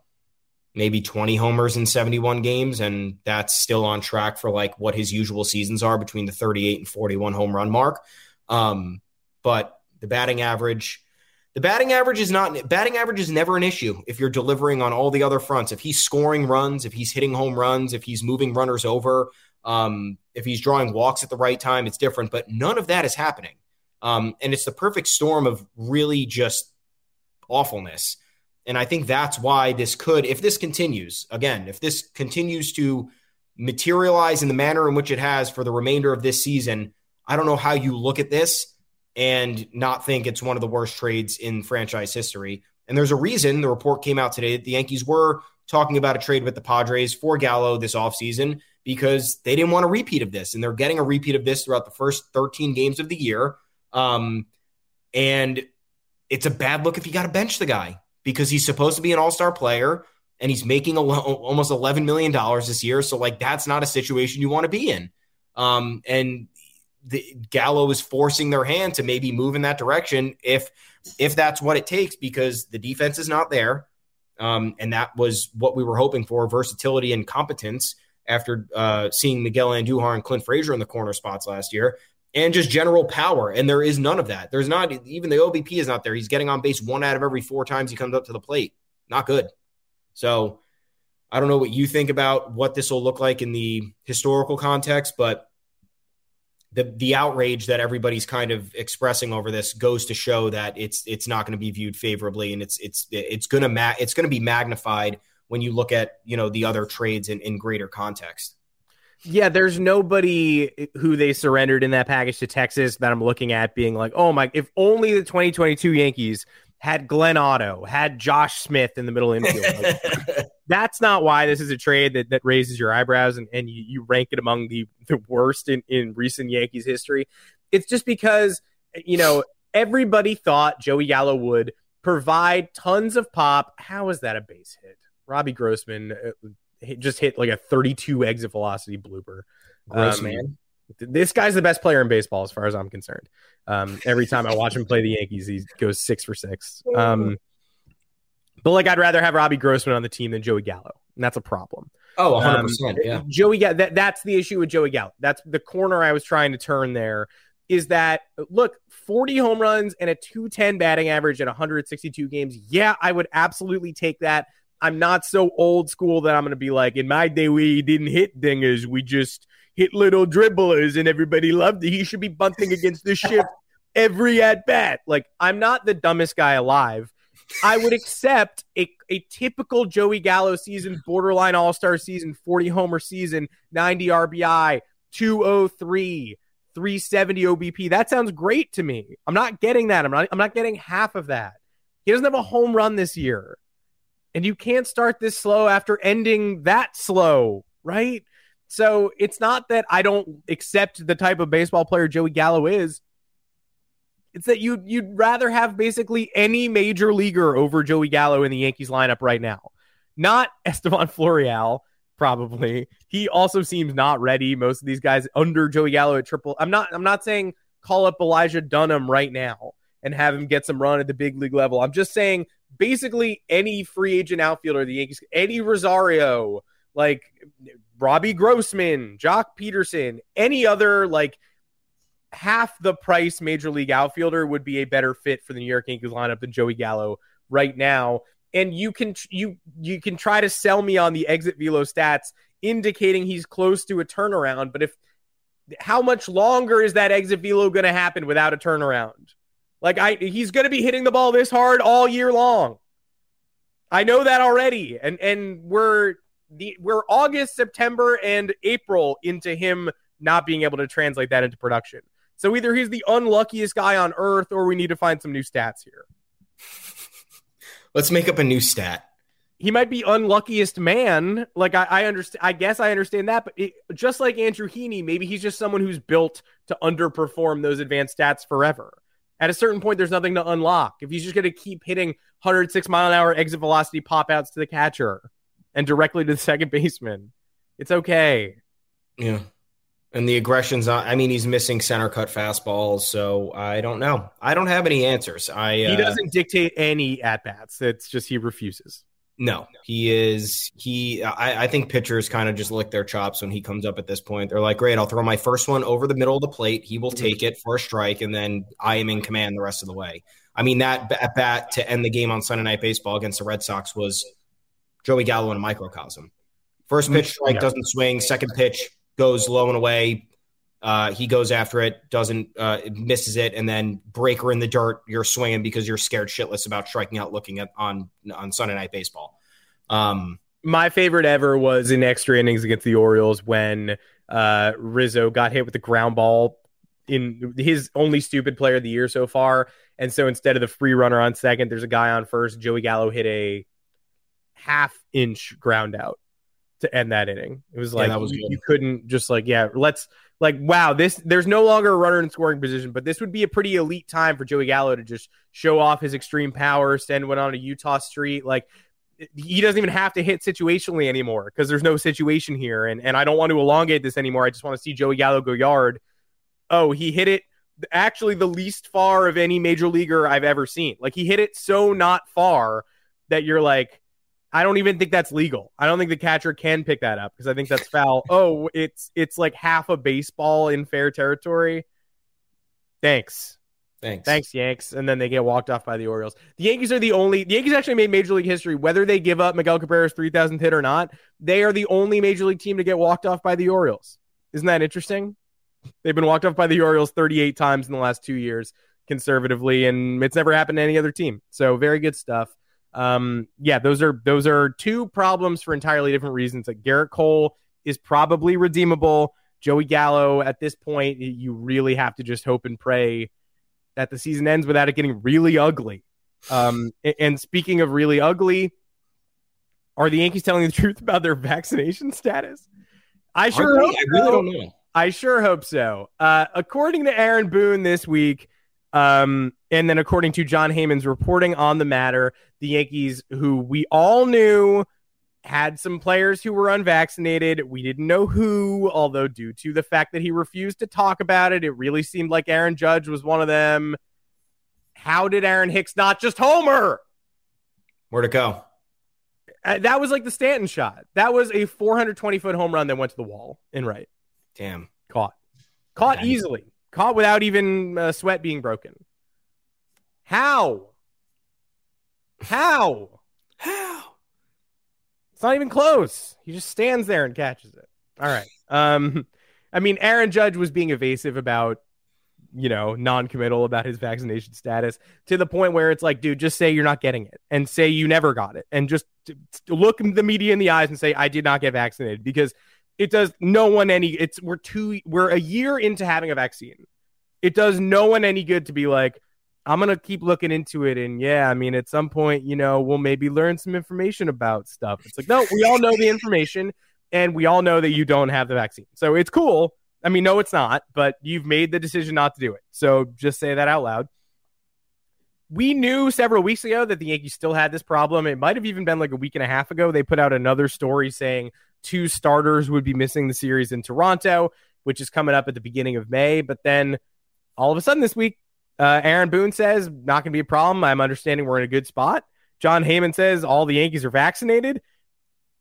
maybe 20 homers in 71 games. And that's still on track for like what his usual seasons are between the 38 and 41 home run mark. Um, but the batting average, the batting average is not batting average is never an issue if you're delivering on all the other fronts. If he's scoring runs, if he's hitting home runs, if he's moving runners over, um, if he's drawing walks at the right time, it's different. But none of that is happening. Um, and it's the perfect storm of really just awfulness. And I think that's why this could, if this continues, again, if this continues to materialize in the manner in which it has for the remainder of this season, I don't know how you look at this and not think it's one of the worst trades in franchise history. And there's a reason the report came out today that the Yankees were talking about a trade with the Padres for Gallo this offseason because they didn't want a repeat of this. And they're getting a repeat of this throughout the first 13 games of the year. Um, and it's a bad look if you got to bench the guy because he's supposed to be an all star player and he's making almost $11 million this year. So, like, that's not a situation you want to be in. Um, and the, Gallo is forcing their hand to maybe move in that direction if if that's what it takes because the defense is not there. Um, and that was what we were hoping for versatility and competence after uh, seeing Miguel Andujar and Clint Frazier in the corner spots last year and just general power. And there is none of that. There's not even the OBP is not there. He's getting on base one out of every four times he comes up to the plate. Not good. So I don't know what you think about what this will look like in the historical context, but the the outrage that everybody's kind of expressing over this goes to show that it's it's not going to be viewed favorably and it's it's it's to ma- it's to be magnified when you look at you know the other trades in, in greater context. Yeah, there's nobody who they surrendered in that package to Texas that I'm looking at being like, oh my, if only the 2022 Yankees had Glenn Otto, had Josh Smith in the middle infield. Like, that's not why this is a trade that, that raises your eyebrows and, and you, you rank it among the, the worst in, in recent Yankees history. It's just because, you know, everybody thought Joey Gallo would provide tons of pop. How is that a base hit? Robbie Grossman uh, just hit like a 32 exit velocity blooper. Grossman. um. This guy's the best player in baseball, as far as I'm concerned. Um, every time I watch him play the Yankees, he goes six for six. Um, but like, I'd rather have Robbie Grossman on the team than Joey Gallo, and that's a problem. Oh, 100 um, percent. Yeah, Joey. That, that's the issue with Joey Gallo. That's the corner I was trying to turn there. Is that look 40 home runs and a 210 batting average at 162 games? Yeah, I would absolutely take that. I'm not so old school that I'm going to be like, in my day, we didn't hit dingers. We just hit little dribblers and everybody loved it. He should be bunting against the ship every at bat. Like, I'm not the dumbest guy alive. I would accept a, a typical Joey Gallo season, borderline all star season, 40 homer season, 90 RBI, 203, 370 OBP. That sounds great to me. I'm not getting that. I'm not, I'm not getting half of that. He doesn't have a home run this year. And you can't start this slow after ending that slow, right? So it's not that I don't accept the type of baseball player Joey Gallo is. It's that you you'd rather have basically any major leaguer over Joey Gallo in the Yankees lineup right now. Not Estevan Florial, probably. He also seems not ready. Most of these guys under Joey Gallo at triple. I'm not I'm not saying call up Elijah Dunham right now and have him get some run at the big league level. I'm just saying basically any free agent outfielder, the Yankees, Eddie Rosario, like Robbie Grossman, Joc Pederson, any other like half the price major league outfielder would be a better fit for the New York Yankees lineup than Joey Gallo right now. And you can you you can try to sell me on the exit velo stats indicating he's close to a turnaround, but if how much longer is that exit velo going to happen without a turnaround? Like I he's going to be hitting the ball this hard all year long. I know that already. And and we're the we're August, September and April into him not being able to translate that into production. So either he's the unluckiest guy on earth or we need to find some new stats here. Let's make up a new stat. He might be unluckiest man. Like I, I understand. I guess I understand that, but it, just like Andrew Heaney, maybe he's just someone who's built to underperform those advanced stats forever. At a certain point, there's nothing to unlock. If he's just going to keep hitting 106 mile an hour exit velocity pop outs to the catcher and directly to the second baseman, it's okay. Yeah. And the aggression's on. I mean, he's missing center cut fastballs, so I don't know. I don't have any answers. I He uh, doesn't dictate any at bats. It's just he refuses. No, he is. He. I, I think pitchers kind of just lick their chops when he comes up at this point. They're like, "Great, I'll throw my first one over the middle of the plate. He will take it for a strike, and then I am in command the rest of the way." I mean, that at bat to end the game on Sunday Night Baseball against the Red Sox was Joey Gallo in a microcosm. First mm, pitch strike Yeah. doesn't swing. Second pitch goes low and away. Uh, he goes after it, doesn't uh, misses it, and then breaker in the dirt. You're swinging because you're scared shitless about striking out, looking at on on Sunday Night Baseball. Um, My favorite ever was in extra innings against the Orioles when uh, Rizzo got hit with the ground ball in his only stupid player of the year so far. And so instead of the free runner on second, there's a guy on first. Joey Gallo hit a half inch ground out to end that inning. It was Yeah, like that was you, you couldn't just like, yeah, let's like wow, this there's no longer a runner in scoring position, but this would be a pretty elite time for Joey Gallo to just show off his extreme power, send one on a Eutaw street. Like he doesn't even have to hit situationally anymore because there's no situation here. And and I don't want to elongate this anymore. I just want to see Joey Gallo go yard. Oh, he hit it actually the least far of any major leaguer I've ever seen. Like he hit it so not far that you're like, I don't even think that's legal. I don't think the catcher can pick that up because I think that's foul. oh, it's it's like half a baseball in fair territory. Thanks. thanks. Thanks, Yanks. And then they get walked off by the Orioles. The Yankees are the only. The Yankees actually made Major League history, whether they give up Miguel Cabrera's three thousandth hit or not. They are the only Major League team to get walked off by the Orioles. Isn't that interesting? They've been walked off by the Orioles 38 times in the last two years, conservatively, and it's never happened to any other team. So very good stuff. Um, yeah, those are those are two problems for entirely different reasons. Like Gerrit Cole is probably redeemable. Joey Gallo, at this point, you really have to just hope and pray that the season ends without it getting really ugly. Um, and speaking of really ugly, are the Yankees telling the truth about their vaccination status? I sure hope I really don't know. I sure hope so. Uh, according to Aaron Boone this week, um, and then according to Jon Heyman's reporting on the matter, the Yankees, who we all knew had some players who were unvaccinated. We didn't know who, although due to the fact that he refused to talk about it, it really seemed like Aaron Judge was one of them. How did Aaron Hicks not just homer? Where to go? Uh, that was like the Stanton shot. That was a 420 foot home run that went to the wall and right. Damn. Caught. Caught Okay. easily. Caught without even uh, sweat being broken. How? How? How? It's not even close. He just stands there and catches it. All right. Um, I mean, Aaron Judge was being evasive about, you know, non-committal about his vaccination status to the point where it's like, dude, just say you're not getting it and say you never got it, and just look the media in the eyes and say I did not get vaccinated because it does no one any. It's we're two we're a year into having a vaccine. It does no one any good to be like, I'm gonna keep looking into it, and yeah, I mean, at some point, you know, we'll maybe learn some information about stuff. It's like, no, we all know the information, and we all know that you don't have the vaccine, so it's cool. I mean, no, it's not, but you've made the decision not to do it, so just say that out loud. We knew several weeks ago that the Yankees still had this problem. It might have even been like a week and a half ago. They put out another story saying two starters would be missing the series in Toronto, which is coming up at the beginning of May. But then all of a sudden this week, uh, Aaron Boone says, not going to be a problem. I'm understanding we're in a good spot. Jon Heyman says all the Yankees are vaccinated.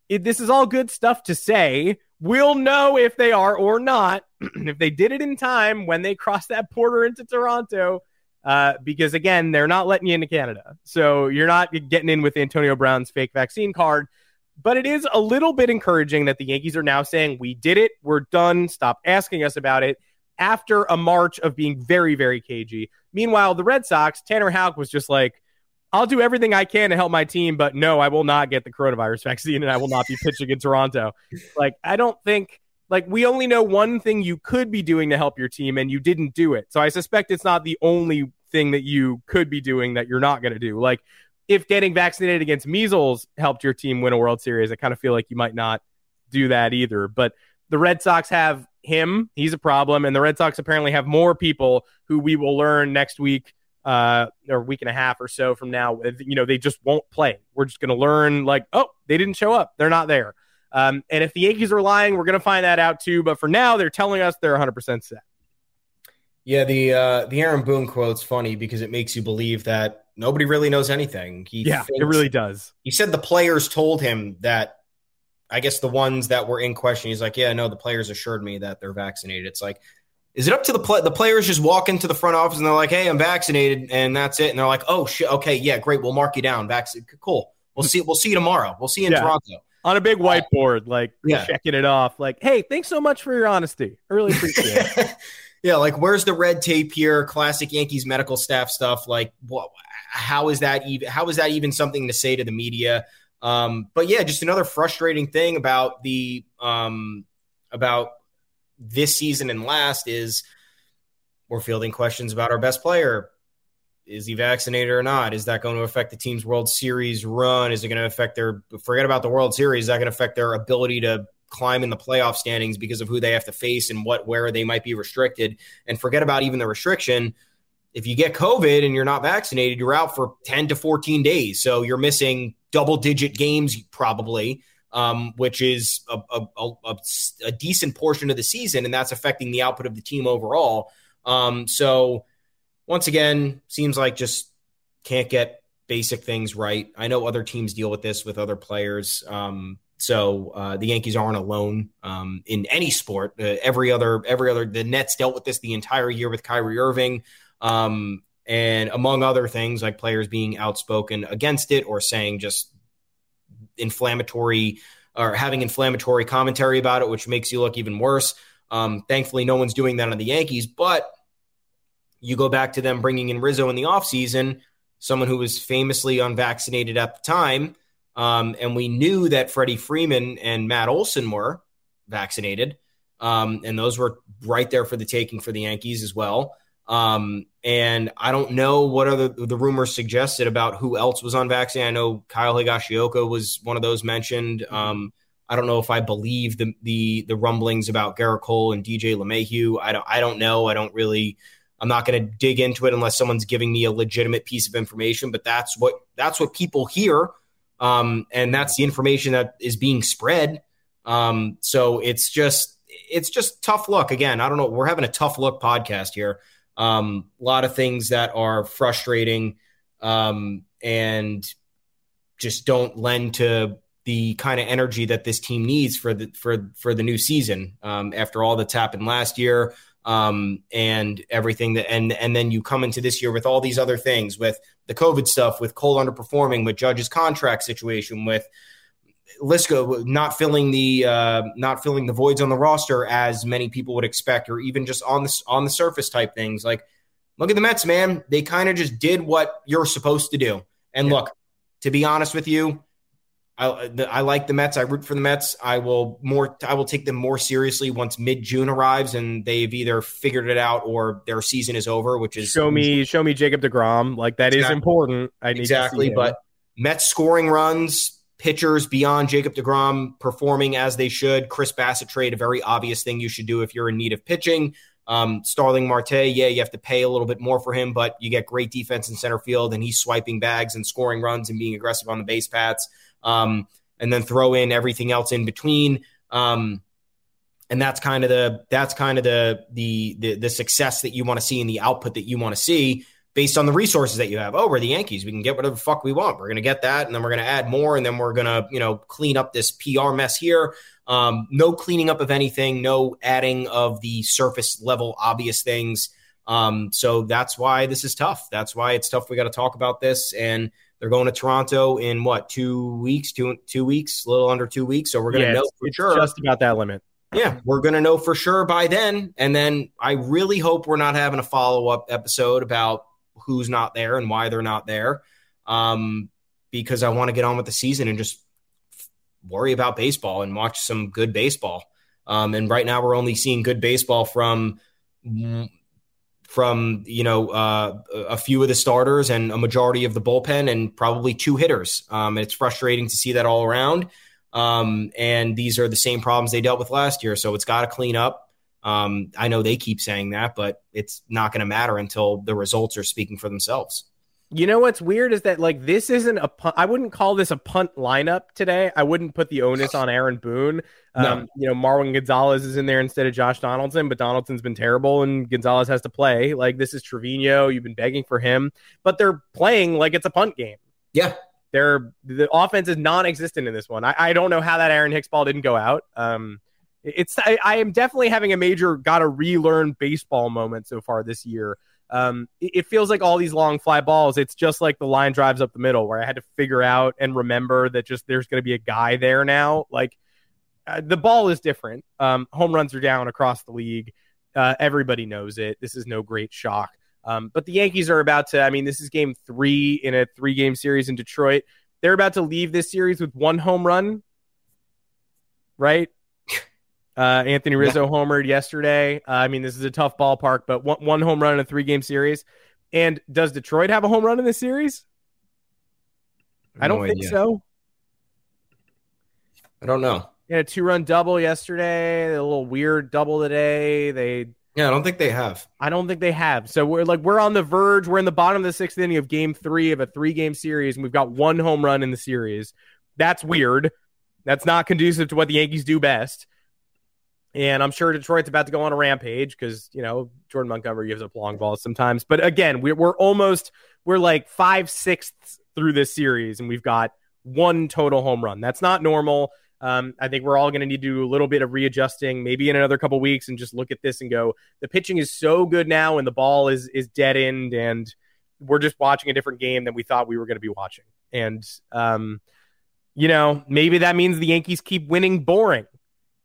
It, this is all good stuff to say. We'll know if they are or not. if they did it in time when they crossed that border into Toronto, uh, because again, they're not letting you into Canada. So you're not getting in with Antonio Brown's fake vaccine card. But it is a little bit encouraging that the Yankees are now saying, we did it. We're done. Stop asking us about it after a march of being very, very cagey. Meanwhile, the Red Sox, Tanner Houck was just like, I'll do everything I can to help my team, but no, I will not get the coronavirus vaccine and I will not be pitching in Toronto. Like, I don't think, like, we only know one thing you could be doing to help your team and you didn't do it. So I suspect it's not the only thing that you could be doing that you're not going to do. Like, if getting vaccinated against measles helped your team win a World Series, I kind of feel like you might not do that either. But the Red Sox have him. He's a problem. And the Red Sox apparently have more people who we will learn next week uh, or week and a half or so from now. You know, they just won't play. We're just going to learn like, oh, they didn't show up. They're not there. Um, and if the Yankees are lying, we're going to find that out too. But for now, they're telling us they're 100% set. Yeah, the uh, the Aaron Boone quote's funny because it makes you believe that nobody really knows anything. He yeah, thinks, it really does. He said the players told him that. I guess the ones that were in question, he's like, yeah, no, the players assured me that they're vaccinated. It's like, is it up to the play- the players just walk into the front office and they're like, hey, I'm vaccinated, and that's it, and they're like, oh shit, okay, yeah, great, we'll mark you down, vaccinated, cool. We'll see. We'll see you tomorrow. We'll see you in yeah. Toronto on a big uh, whiteboard, like yeah. checking it off. Like, hey, thanks so much for your honesty. I really appreciate it. yeah, like where's the red tape here? Classic Yankees medical staff stuff. Like, what? How is that even? How is that even something to say to the media? Um, but yeah, just another frustrating thing about the um, about this season and last is we're fielding questions about our best player is he vaccinated or not? Is that going to affect the team's World Series run? Is it going to affect their forget about the World Series? Is that going to affect their ability to climb in the playoff standings because of who they have to face and what where they might be restricted? And forget about even the restriction. If you get COVID and you're not vaccinated, you're out for 10 to 14 days. So you're missing double digit games probably. Um, which is a, a, a, a, decent portion of the season, and that's affecting the output of the team overall. Um, so once again, seems like just can't get basic things right. I know other teams deal with this with other players. Um, so uh, the Yankees aren't alone um, in any sport. Uh, every other, every other, the Nets dealt with this the entire year with Kyrie Irving, um, and among other things, like players being outspoken against it or saying just inflammatory or having inflammatory commentary about it, which makes you look even worse. Um, thankfully, no one's doing that on the Yankees, but you go back to them bringing in Rizzo in the offseason, someone who was famously unvaccinated at the time. Um, and we knew that Freddie Freeman and Matt Olson were vaccinated. Um, and those were right there for the taking for the Yankees as well. Um, and I don't know what other the rumors suggested about who else was unvaccinated. I know Kyle Higashioka was one of those mentioned. Um, I don't know if I believe the the the rumblings about Gerrit Cole and DJ LeMahieu. I don't I don't know. I don't really I'm not going to dig into it unless someone's giving me a legitimate piece of information, but that's what that's what people hear, um, and that's the information that is being spread. Um, so it's just it's just tough luck. Again, I don't know. We're having a tough look podcast here. Um, a lot of things that are frustrating um, and just don't lend to the kind of energy that this team needs for the for for the new season. Um, after all that's happened last year, um, and everything that and and then you come into this year with all these other things with the COVID stuff, with Cole underperforming, with Judge's contract situation, with Lisco not filling the uh, not filling the voids on the roster as many people would expect, or even just on the on the surface type things. Like, look at the Mets, man. They kind of just did what you're supposed to do. And yeah. look, to be honest with you, I, I like the Mets. I root for the Mets. I will more. I will take them more seriously once mid June arrives and they've either figured it out or their season is over. Which is show me, show me Jacob Degrom. Like that exactly. is important. I need exactly, but Mets scoring runs, pitchers beyond Jacob Degrom performing as they should. Chris Bassitt trade, a very obvious thing you should do if you're in need of pitching. Um, Starling Marte, yeah, you have to pay a little bit more for him, but you get great defense in center field, and he's swiping bags and scoring runs and being aggressive on the base paths um, and then throw in everything else in between. Um, and that's kind of the that's kind of the the the, the success that you want to see and the output that you want to see based on the resources that you have. Oh, we're the Yankees. We can get whatever the fuck we want. We're going to get that, and then we're going to add more, and then we're going to, you know, clean up this PR mess here. Um, no cleaning up of anything, no adding of the surface level obvious things. Um, so that's why this is tough. That's why it's tough. We got to talk about this, and they're going to Toronto in what two weeks, two two weeks, a little under two weeks. So we're going to yeah, know for sure. Just about that limit. Yeah, we're going to know for sure by then. And then I really hope we're not having a follow up episode about who's not there and why they're not there, um, because I want to get on with the season and just worry about baseball and watch some good baseball. Um, and right now, we're only seeing good baseball from from you know uh, a few of the starters and a majority of the bullpen and probably two hitters. Um, it's frustrating to see that all around. Um, and these are the same problems they dealt with last year, so it's got to clean up. Um, I know they keep saying that, but it's not going to matter until the results are speaking for themselves. You know what's weird is that like this isn't a punt. I wouldn't call this a punt lineup today. I wouldn't put the onus on Aaron Boone. Um, No. You know, Marwin Gonzalez is in there instead of Josh Donaldson, but Donaldson's been terrible and Gonzalez has to play. Like this is Trevino. You've been begging for him, but they're playing like it's a punt game. Yeah. They're the offense is non-existent in this one. I, I don't know how that Aaron Hicks ball didn't go out. Um, it's I, I am definitely having a major got to relearn baseball moment so far this year. Um, it, it feels like all these long fly balls. It's just like the line drives up the middle, where I had to figure out and remember that just there's going to be a guy there now. Like uh, the ball is different. Um, home runs are down across the league. Uh, everybody knows it. This is no great shock. Um, but the Yankees are about to. I mean, this is game three in a three game series in Detroit. They're about to leave this series with one home run, right? Uh, Anthony Rizzo homered yesterday. Uh, I mean, this is a tough ballpark, but one, one home run in a three game series. And does Detroit have a home run in this series? I don't No think idea. so. I don't know. They had a two run double yesterday, a little weird double today. They Yeah, I don't think they have. I don't think they have. So we're like we're on the verge. We're in the bottom of the sixth inning of game three of a three game series, and we've got one home run in the series. That's weird. That's not conducive to what the Yankees do best. And I'm sure Detroit's about to go on a rampage because you know Jordan Montgomery gives up long balls sometimes. But again, we're we're almost we're like five sixths through this series, and we've got one total home run. That's not normal. Um, I think we're all going to need to do a little bit of readjusting, maybe in another couple weeks, and just look at this and go. The pitching is so good now, and the ball is is dead end, and we're just watching a different game than we thought we were going to be watching. And um, you know, maybe that means the Yankees keep winning boring.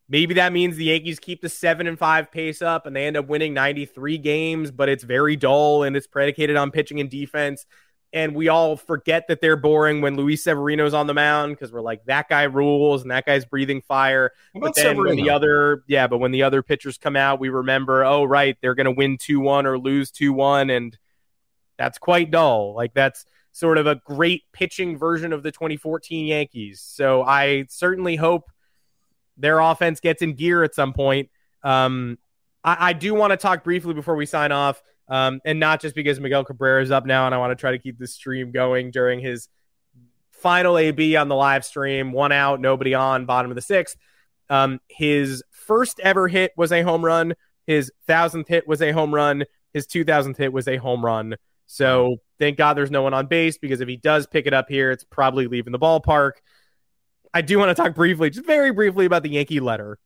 Maybe that means the Yankees keep the seven and five pace up and they end up winning 93 games, but it's very dull and it's predicated on pitching and defense. And we all forget that they're boring when Luis Severino's on the mound because we're like, that guy rules and that guy's breathing fire. But then when the other, yeah, but when the other pitchers come out, we remember, oh, right, they're going to win 2 1 or lose 2 1. And that's quite dull. Like, that's sort of a great pitching version of the 2014 Yankees. So I certainly hope their offense gets in gear at some point. Um, I, I do want to talk briefly before we sign off, um, and not just because Miguel Cabrera is up now, and I want to try to keep this stream going during his final AB on the live stream. One out, nobody on, bottom of the sixth. Um, his first ever hit was a home run. His thousandth hit was a home run. His two thousandth hit was a home run. So thank God there's no one on base because if he does pick it up here, it's probably leaving the ballpark. I do want to talk briefly, just very briefly, about the Yankee letter.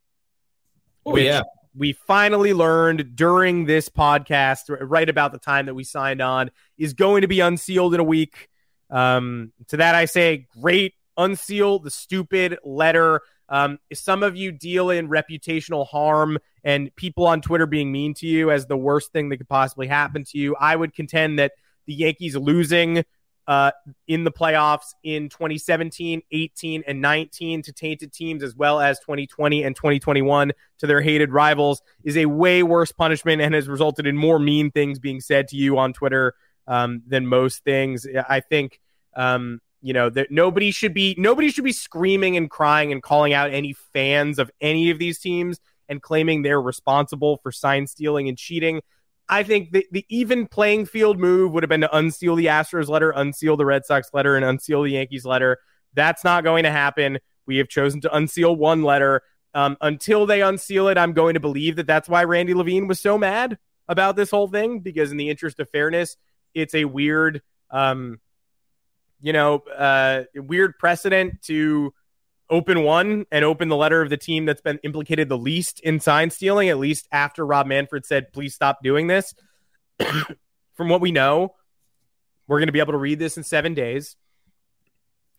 Oh, which yeah. We finally learned during this podcast, right about the time that we signed on, is going to be unsealed in a week. Um, to that, I say, great, unseal the stupid letter. Um, some of you deal in reputational harm and people on Twitter being mean to you as the worst thing that could possibly happen to you. I would contend that the Yankees losing uh, in the playoffs in 2017, 18, and 19 to tainted teams, as well as 2020 and 2021 to their hated rivals, is a way worse punishment and has resulted in more mean things being said to you on Twitter um, than most things. I think. Um, you know that nobody should be nobody should be screaming and crying and calling out any fans of any of these teams and claiming they're responsible for sign stealing and cheating. I think the, the even playing field move would have been to unseal the Astros letter, unseal the Red Sox letter, and unseal the Yankees letter. That's not going to happen. We have chosen to unseal one letter. Um, until they unseal it, I'm going to believe that that's why Randy Levine was so mad about this whole thing because, in the interest of fairness, it's a weird, um, you know, uh, weird precedent to open one and open the letter of the team that's been implicated the least in sign stealing, at least after Rob Manfred said, please stop doing this. From what we know, we're going to be able to read this in seven days.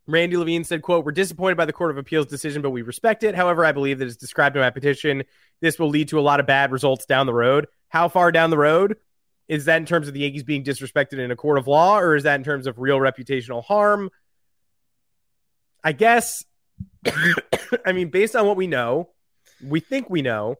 Randy Levine said, quote, we're disappointed by the Court of Appeals decision, but we respect it. However, I believe that as described in my petition, this will lead to a lot of bad results down the road. How far down the road? Is that in terms of the Yankees being disrespected in a court of law, or is that in terms of real reputational harm? I guess I mean, based on what we know, we think we know.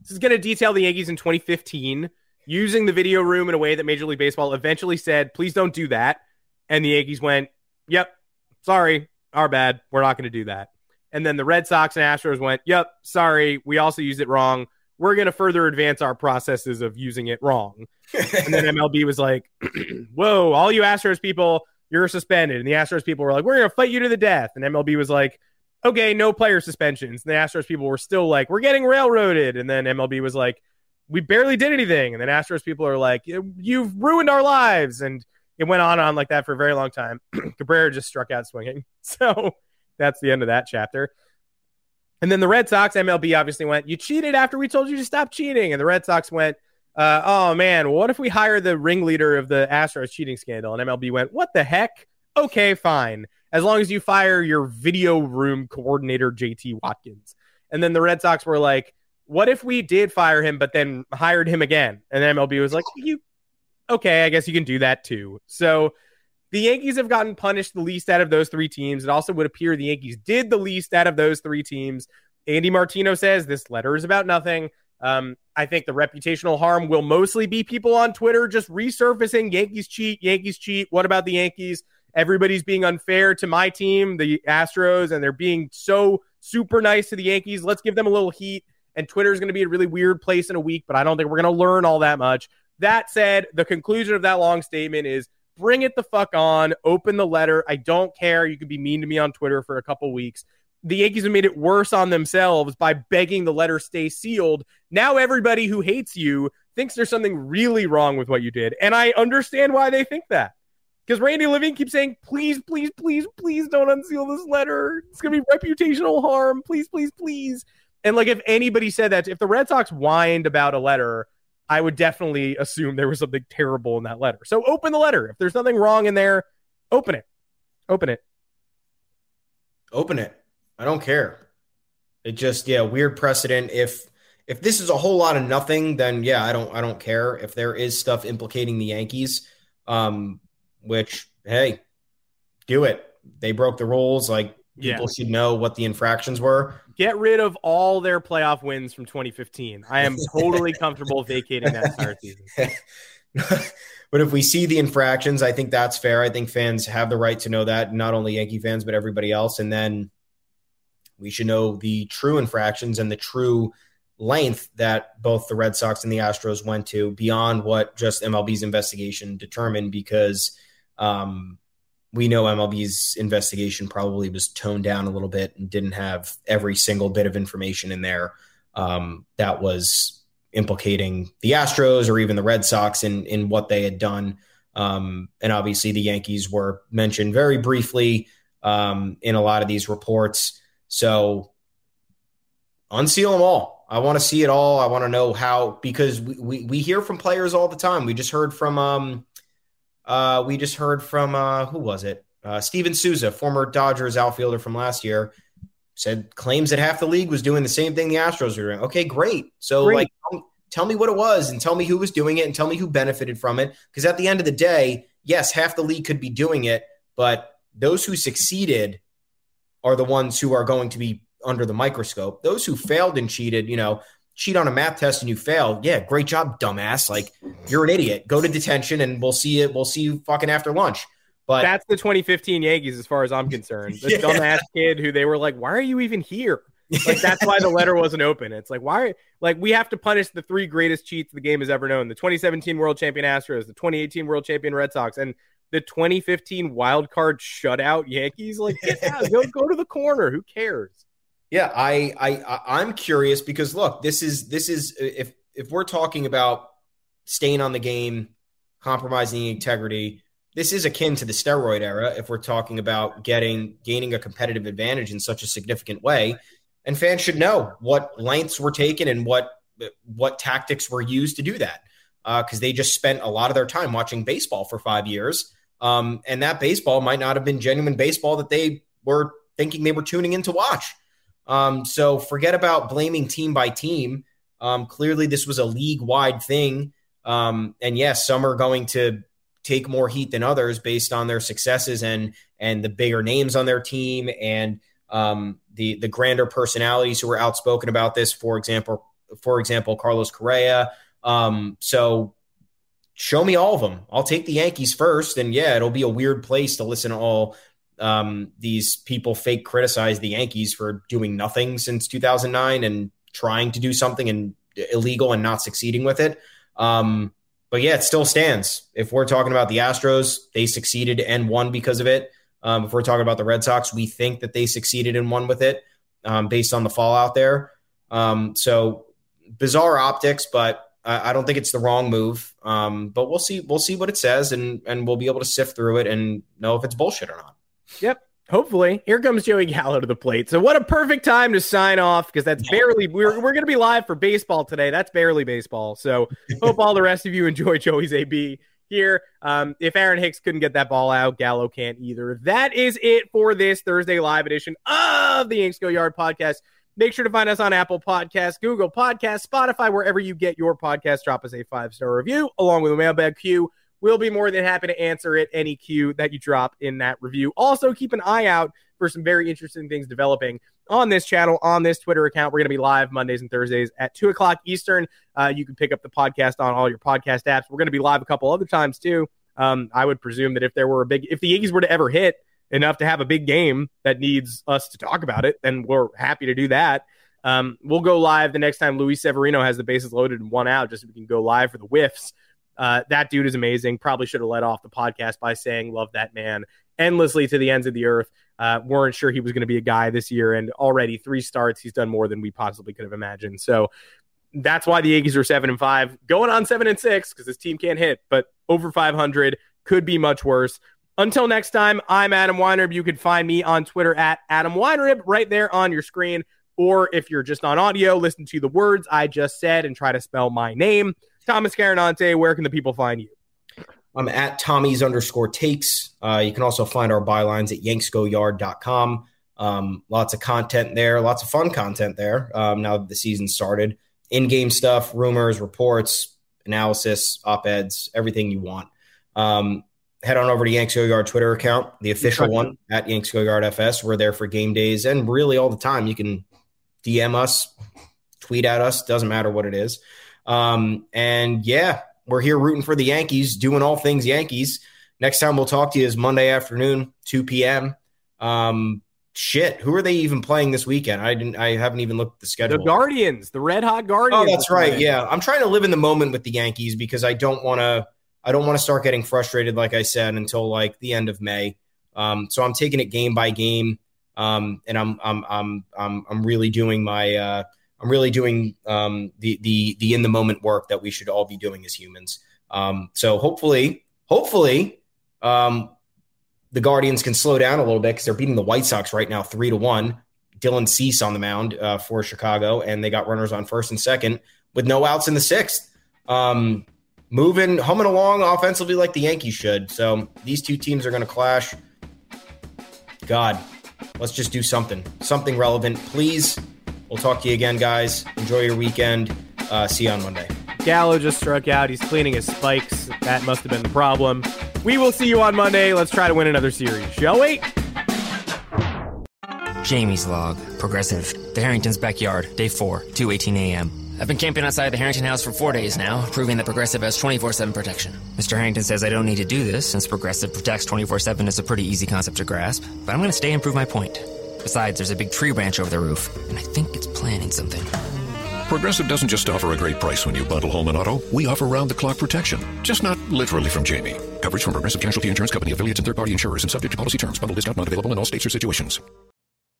This is going to detail the Yankees in 2015 using the video room in a way that Major League Baseball eventually said, please don't do that. And the Yankees went, yep, sorry, our bad. We're not going to do that. And then the Red Sox and Astros went, yep, sorry, we also used it wrong. we're going to further advance our processes of using it wrong. and then MLB was like, whoa, all you Astros people, you're suspended. And the Astros people were like, we're going to fight you to the death. And MLB was like, okay, no player suspensions. And the Astros people were still like, we're getting railroaded. And then MLB was like, we barely did anything. And then Astros people are like, you've ruined our lives. And it went on and on like that for a very long time. Cabrera just struck out swinging. So that's the end of that chapter. And then the Red Sox, MLB obviously went, you cheated after we told you to stop cheating. And the Red Sox went, uh, oh man, what if we hire the ringleader of the Astros cheating scandal? And MLB went, what the heck? Okay, fine. As long as you fire your video room coordinator, JT Watkins. And then the Red Sox were like, what if we did fire him, but then hired him again? And MLB was like, you, okay, I guess you can do that too. So the Yankees have gotten punished the least out of those three teams. It also would appear the Yankees did the least out of those three teams. Andy Martino says this letter is about nothing. Um, I think the reputational harm will mostly be people on Twitter just resurfacing Yankees cheat, Yankees cheat. What about the Yankees? Everybody's being unfair to my team, the Astros, and they're being so super nice to the Yankees. Let's give them a little heat. And Twitter is going to be a really weird place in a week, but I don't think we're going to learn all that much. That said, the conclusion of that long statement is bring it the fuck on. Open the letter. I don't care. You could be mean to me on Twitter for a couple weeks. The Yankees have made it worse on themselves by begging the letter stay sealed. Now everybody who hates you thinks there's something really wrong with what you did. And I understand why they think that. Because Randy Levine keeps saying, please, please, please, please don't unseal this letter. It's going to be reputational harm. Please, please, please. And like, if anybody said that, if the Red Sox whined about a letter, I would definitely assume there was something terrible in that letter. So open the letter. If there's nothing wrong in there, open it. Open it. Open it. I don't care. It just yeah, weird precedent. If if this is a whole lot of nothing, then yeah, I don't I don't care. If there is stuff implicating the Yankees, um, which hey, do it. They broke the rules. Like people yeah. should know what the infractions were. Get rid of all their playoff wins from 2015. I am totally comfortable vacating that start season. but if we see the infractions, I think that's fair. I think fans have the right to know that, not only Yankee fans, but everybody else. And then we should know the true infractions and the true length that both the Red Sox and the Astros went to beyond what just MLB's investigation determined because um, we know MLB's investigation probably was toned down a little bit and didn't have every single bit of information in there um, that was implicating the Astros or even the Red Sox in in what they had done. Um, and obviously, the Yankees were mentioned very briefly um, in a lot of these reports. So unseal them all. I want to see it all. I want to know how because we, we, we hear from players all the time. We just heard from um, uh, we just heard from uh, who was it? Uh, Steven Souza, former Dodgers outfielder from last year, said claims that half the league was doing the same thing the Astros were doing. Okay, great. So great. like, tell, tell me what it was, and tell me who was doing it, and tell me who benefited from it. Because at the end of the day, yes, half the league could be doing it, but those who succeeded are the ones who are going to be under the microscope. Those who failed and cheated, you know, cheat on a math test and you fail, yeah, great job, dumbass. Like you're an idiot. Go to detention and we'll see it. We'll see you fucking after lunch. But that's the 2015 Yankees, as far as I'm concerned. The yeah. dumbass kid who they were like, "Why are you even here?" Like that's why the letter wasn't open. It's like why? Like we have to punish the three greatest cheats the game has ever known: the 2017 World Champion Astros, the 2018 World Champion Red Sox, and the 2015 wild card shutout Yankees. Like, get out, go go to the corner. Who cares? Yeah, I, I I'm curious because look, this is this is if if we're talking about staying on the game, compromising integrity, this is akin to the steroid era if we're talking about getting gaining a competitive advantage in such a significant way. And fans should know what lengths were taken and what what tactics were used to do that. Because uh, they just spent a lot of their time watching baseball for five years. Um, and that baseball might not have been genuine baseball that they were thinking they were tuning in to watch. Um, so forget about blaming team by team. Um, clearly, this was a league wide thing. Um, and yes, some are going to take more heat than others based on their successes and and the bigger names on their team and um, the the grander personalities who are outspoken about this. For example, for example, Carlos Correa. Um, so show me all of them. I'll take the Yankees first, and yeah, it'll be a weird place to listen to all um, these people fake criticize the Yankees for doing nothing since 2009 and trying to do something and illegal and not succeeding with it. Um, but yeah, it still stands. If we're talking about the Astros, they succeeded and won because of it. Um, if we're talking about the Red Sox, we think that they succeeded and won with it um, based on the fallout there. Um, so bizarre optics, but I, I, don't think it's the wrong move. Um, but we'll see. We'll see what it says, and and we'll be able to sift through it and know if it's bullshit or not. Yep. Hopefully, here comes Joey Gallo to the plate. So, what a perfect time to sign off because that's barely we're we're going to be live for baseball today. That's barely baseball. So, hope all the rest of you enjoy Joey's AB here. Um, if Aaron Hicks couldn't get that ball out, Gallo can't either. That is it for this Thursday live edition of the Yanks Go Yard podcast. Make sure to find us on Apple Podcasts, Google Podcasts, Spotify, wherever you get your podcast. Drop us a five star review along with a mailbag queue We'll be more than happy to answer it any cue that you drop in that review. Also, keep an eye out for some very interesting things developing on this channel, on this Twitter account. We're going to be live Mondays and Thursdays at 2 o'clock Eastern. Uh, you can pick up the podcast on all your podcast apps. We're going to be live a couple other times too. Um, I would presume that if there were a big, if the Yankees were to ever hit enough to have a big game that needs us to talk about it, then we're happy to do that. Um, we'll go live the next time Luis Severino has the bases loaded and one out, just so we can go live for the whiffs. Uh, that dude is amazing. Probably should have led off the podcast by saying, Love that man endlessly to the ends of the earth. Uh, weren't sure he was going to be a guy this year, and already three starts, he's done more than we possibly could have imagined. So that's why the Yankees are seven and five, going on seven and six because this team can't hit, but over 500 could be much worse. Until next time, I'm Adam Weinrib. You can find me on Twitter at Adam Weinrib right there on your screen. Or if you're just on audio, listen to the words I just said and try to spell my name. Thomas Carannante, where can the people find you? I'm at Tommy's underscore takes. Uh, you can also find our bylines at yanksgoyard.com. Um, lots of content there, lots of fun content there um, now that the season started. In game stuff, rumors, reports, analysis, op eds, everything you want. Um, head on over to Yanks Go Yard Twitter account, the official one at Yanks Go Yard FS. We're there for game days and really all the time. You can DM us, tweet at us, doesn't matter what it is. Um, and yeah, we're here rooting for the Yankees, doing all things Yankees. Next time we'll talk to you is Monday afternoon, 2 p.m. Um, shit, who are they even playing this weekend? I didn't I haven't even looked at the schedule. The Guardians, the red hot Guardians. Oh, that's right. Yeah. I'm trying to live in the moment with the Yankees because I don't want to I don't want to start getting frustrated like I said until like the end of May. Um, so I'm taking it game by game. Um, and I'm I'm I'm I'm I'm really doing my uh I'm really doing um, the the the in the moment work that we should all be doing as humans. Um, so hopefully, hopefully, um, the Guardians can slow down a little bit because they're beating the White Sox right now, three to one. Dylan Cease on the mound uh, for Chicago, and they got runners on first and second with no outs in the sixth. Um, moving, humming along offensively like the Yankees should. So these two teams are going to clash. God, let's just do something, something relevant, please. We'll talk to you again, guys. Enjoy your weekend. Uh, see you on Monday. Gallo just struck out. He's cleaning his spikes. That must have been the problem. We will see you on Monday. Let's try to win another series, shall we? Jamie's log. Progressive. The Harrington's backyard. Day 4, 2:18 a.m. I've been camping outside the Harrington house for four days now, proving that Progressive has 24 7 protection. Mr. Harrington says I don't need to do this since Progressive protects 24 7 is a pretty easy concept to grasp, but I'm going to stay and prove my point. Besides, there's a big tree branch over the roof, and I think it's planning something. Progressive doesn't just offer a great price when you bundle home and auto. We offer round the clock protection. Just not literally from Jamie. Coverage from Progressive Casualty Insurance Company, affiliates, and third party insurers and subject to policy terms. Bundle discount not available in all states or situations.